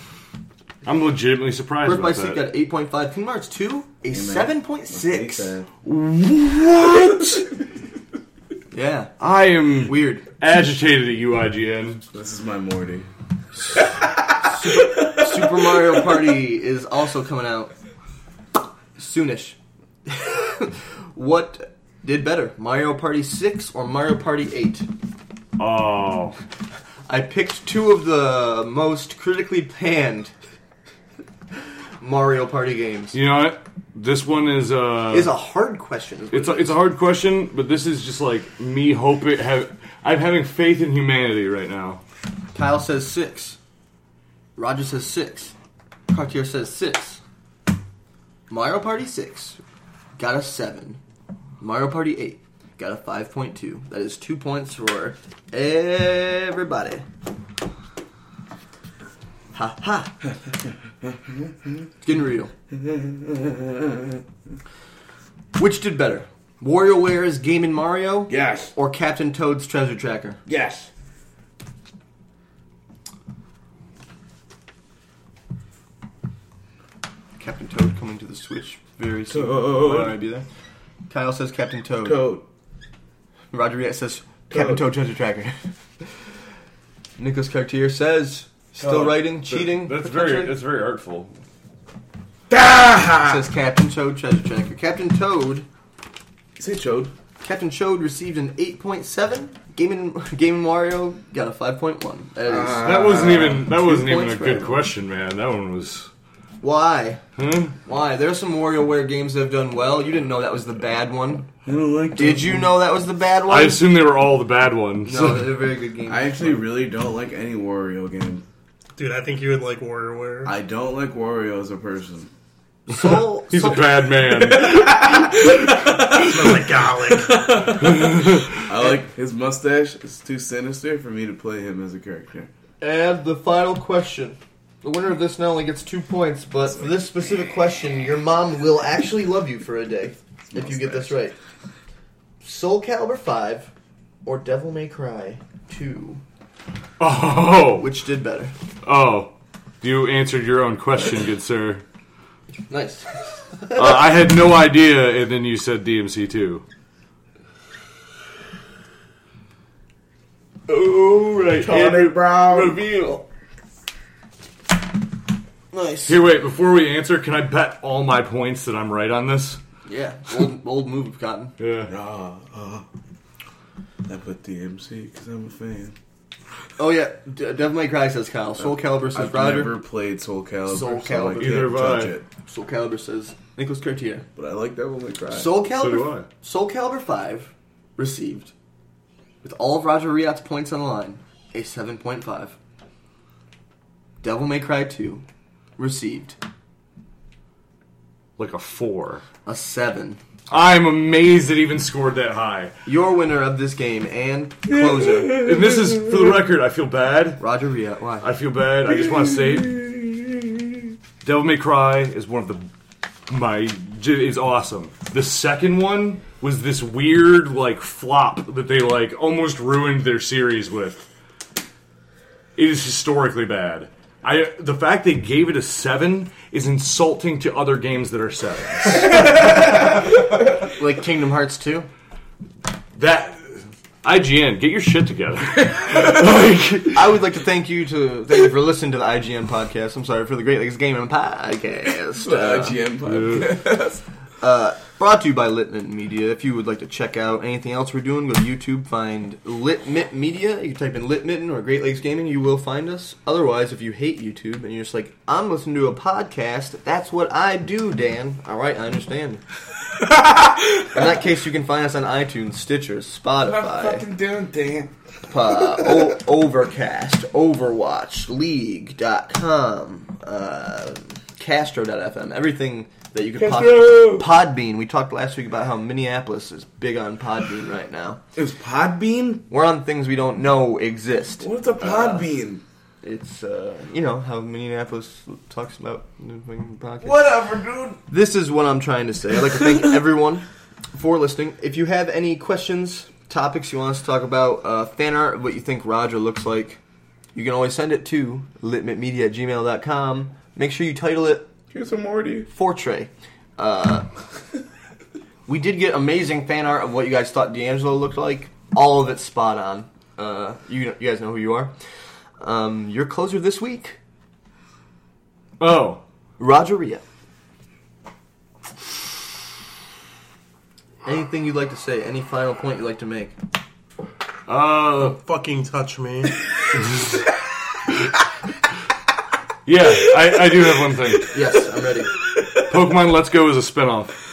I'm legitimately surprised Birth by about Sleep that. got 8.5. Kingdom Hearts 2, a 7.6. What? Yeah, I am weird. agitated at you, IGN. This is my Morty. Super Mario Party is also coming out soonish. what did better, Mario Party 6 or Mario Party 8? Oh, I picked two of the most critically panned Mario Party games. you know what? This one is uh, It's a hard question. it's a, it's a hard question, but this is just like me hoping have I'm having faith in humanity right now. Kyle says six. Roger says six. Cartier says six. Mario Party 6 got a 7. Mario Party 8 got a 5.2. That is two points for everybody. Ha ha. it's getting real. Which did better? WarioWare's Game & Wario Yes. or Captain Toad's Treasure Tracker? Yes. Captain Toad coming to the Switch very soon. Toad. Might I be there? Kyle says Captain Toad. Code. Roger Riet says Captain Toad Treasure Tracker. Nicholas Cartier says still Toad. writing, cheating. That's very that's very artful. Ah! says Captain Toad Treasure Tracker. Captain Toad. Say Toad. Captain Toad received an 8.7. Game in Game & Wario got a 5.1. That is That wasn't even that wasn't even a good question, man. That one was. Why. Huh? Why? There's some WarioWare games that have done well. You didn't know that was the bad one. I don't like Did you know that was the bad one? I assume they were all the bad ones. no, they're very good games. I actually really don't like any Wario game. Dude, I think you would like WarioWare. I don't like Wario as a person. Soul, He's Soul, a bad man. smells like garlic. I like his mustache. It's too sinister for me to play him as a character. And the final question. The winner of this not only gets two points, but for this specific question, your mom will actually love you for a day if you get this right. Soul Calibur 5 or Devil May Cry 2? oh, Which did better? oh, you answered your own question, good sir. Nice. Uh, I had no idea, and then you said DMC two. Alright, Tonic Brown. reveal. Nice. Here, wait. Before we answer, can I bet all my points that I'm right on this? Yeah, old, old move, Cotton. Yeah. Ah, ah. I put DMC because I'm a fan. Oh, yeah, D- Devil May Cry says Kyle. Soul Calibur says Roger. I've Roger. never played Soul Calibur, Soul so I Calibur. can't Either have judge I. it. Soul Calibur says Nicholas Cartier. But I like Devil May Cry. Soul So do Calibur, I. Soul Calibur 5 received, with all of Roger Riot's points on the line, a 7.5. Devil May Cry 2 received Like a four. a 7. I'm amazed it even scored that high. Your winner of this game and closer, And this is, for the record, I feel bad. Roger Riot. Why? I feel bad. I just want to say, Devil May Cry is one of the my is awesome. The second one was this weird like flop that they like almost ruined their series with. It is historically bad. I the fact they gave it a seven is insulting to other games that are sevens. Like Kingdom Hearts 2? that IGN, get your shit together. like, I would like to thank you to thank you for listening to the IGN podcast. I'm sorry for the Great Lakes Gaming podcast. The Uh, IGN podcast. uh, brought to you by Litmit Media. If you would like to check out anything else we're doing, go to YouTube, find Litmit Media. You can type in Litmitten or Great Lakes Gaming, you will find us. Otherwise, if you hate YouTube and you're just like, I'm listening to a podcast, that's what I do, Dan. All right, I understand. In that case, you can find us on iTunes, Stitcher, What Spotify. fucking doing, Dan. uh, o- Overcast, Overwatch, League.com, uh, Castro.fm, everything that you could Castro! Podbean. We talked last week about how Minneapolis is big on Podbean right now. It was Podbean? We're on things we don't know exist. What's a Podbean? It's, uh, you know, how Minneapolis talks about. Whatever, dude. This is what I'm trying to say. I'd like to thank everyone for listening. If you have any questions, topics you want us to talk about, uh, fan art, what you think Roger looks like, you can always send it to litmitmedia at gmail.com. Make sure you title it Here's some Morty. Fortray. Uh, we did get amazing fan art of what you guys thought D'Angelo looked like. All of it spot on. Uh, you, you guys know who you are. Um, your closer this week, oh, Roger Ria. Anything you'd like to say? Any final point you'd like to make? uh, Fucking touch me. yeah, I, I do have one thing. Yes, I'm ready. Pokemon Let's Go is a spinoff.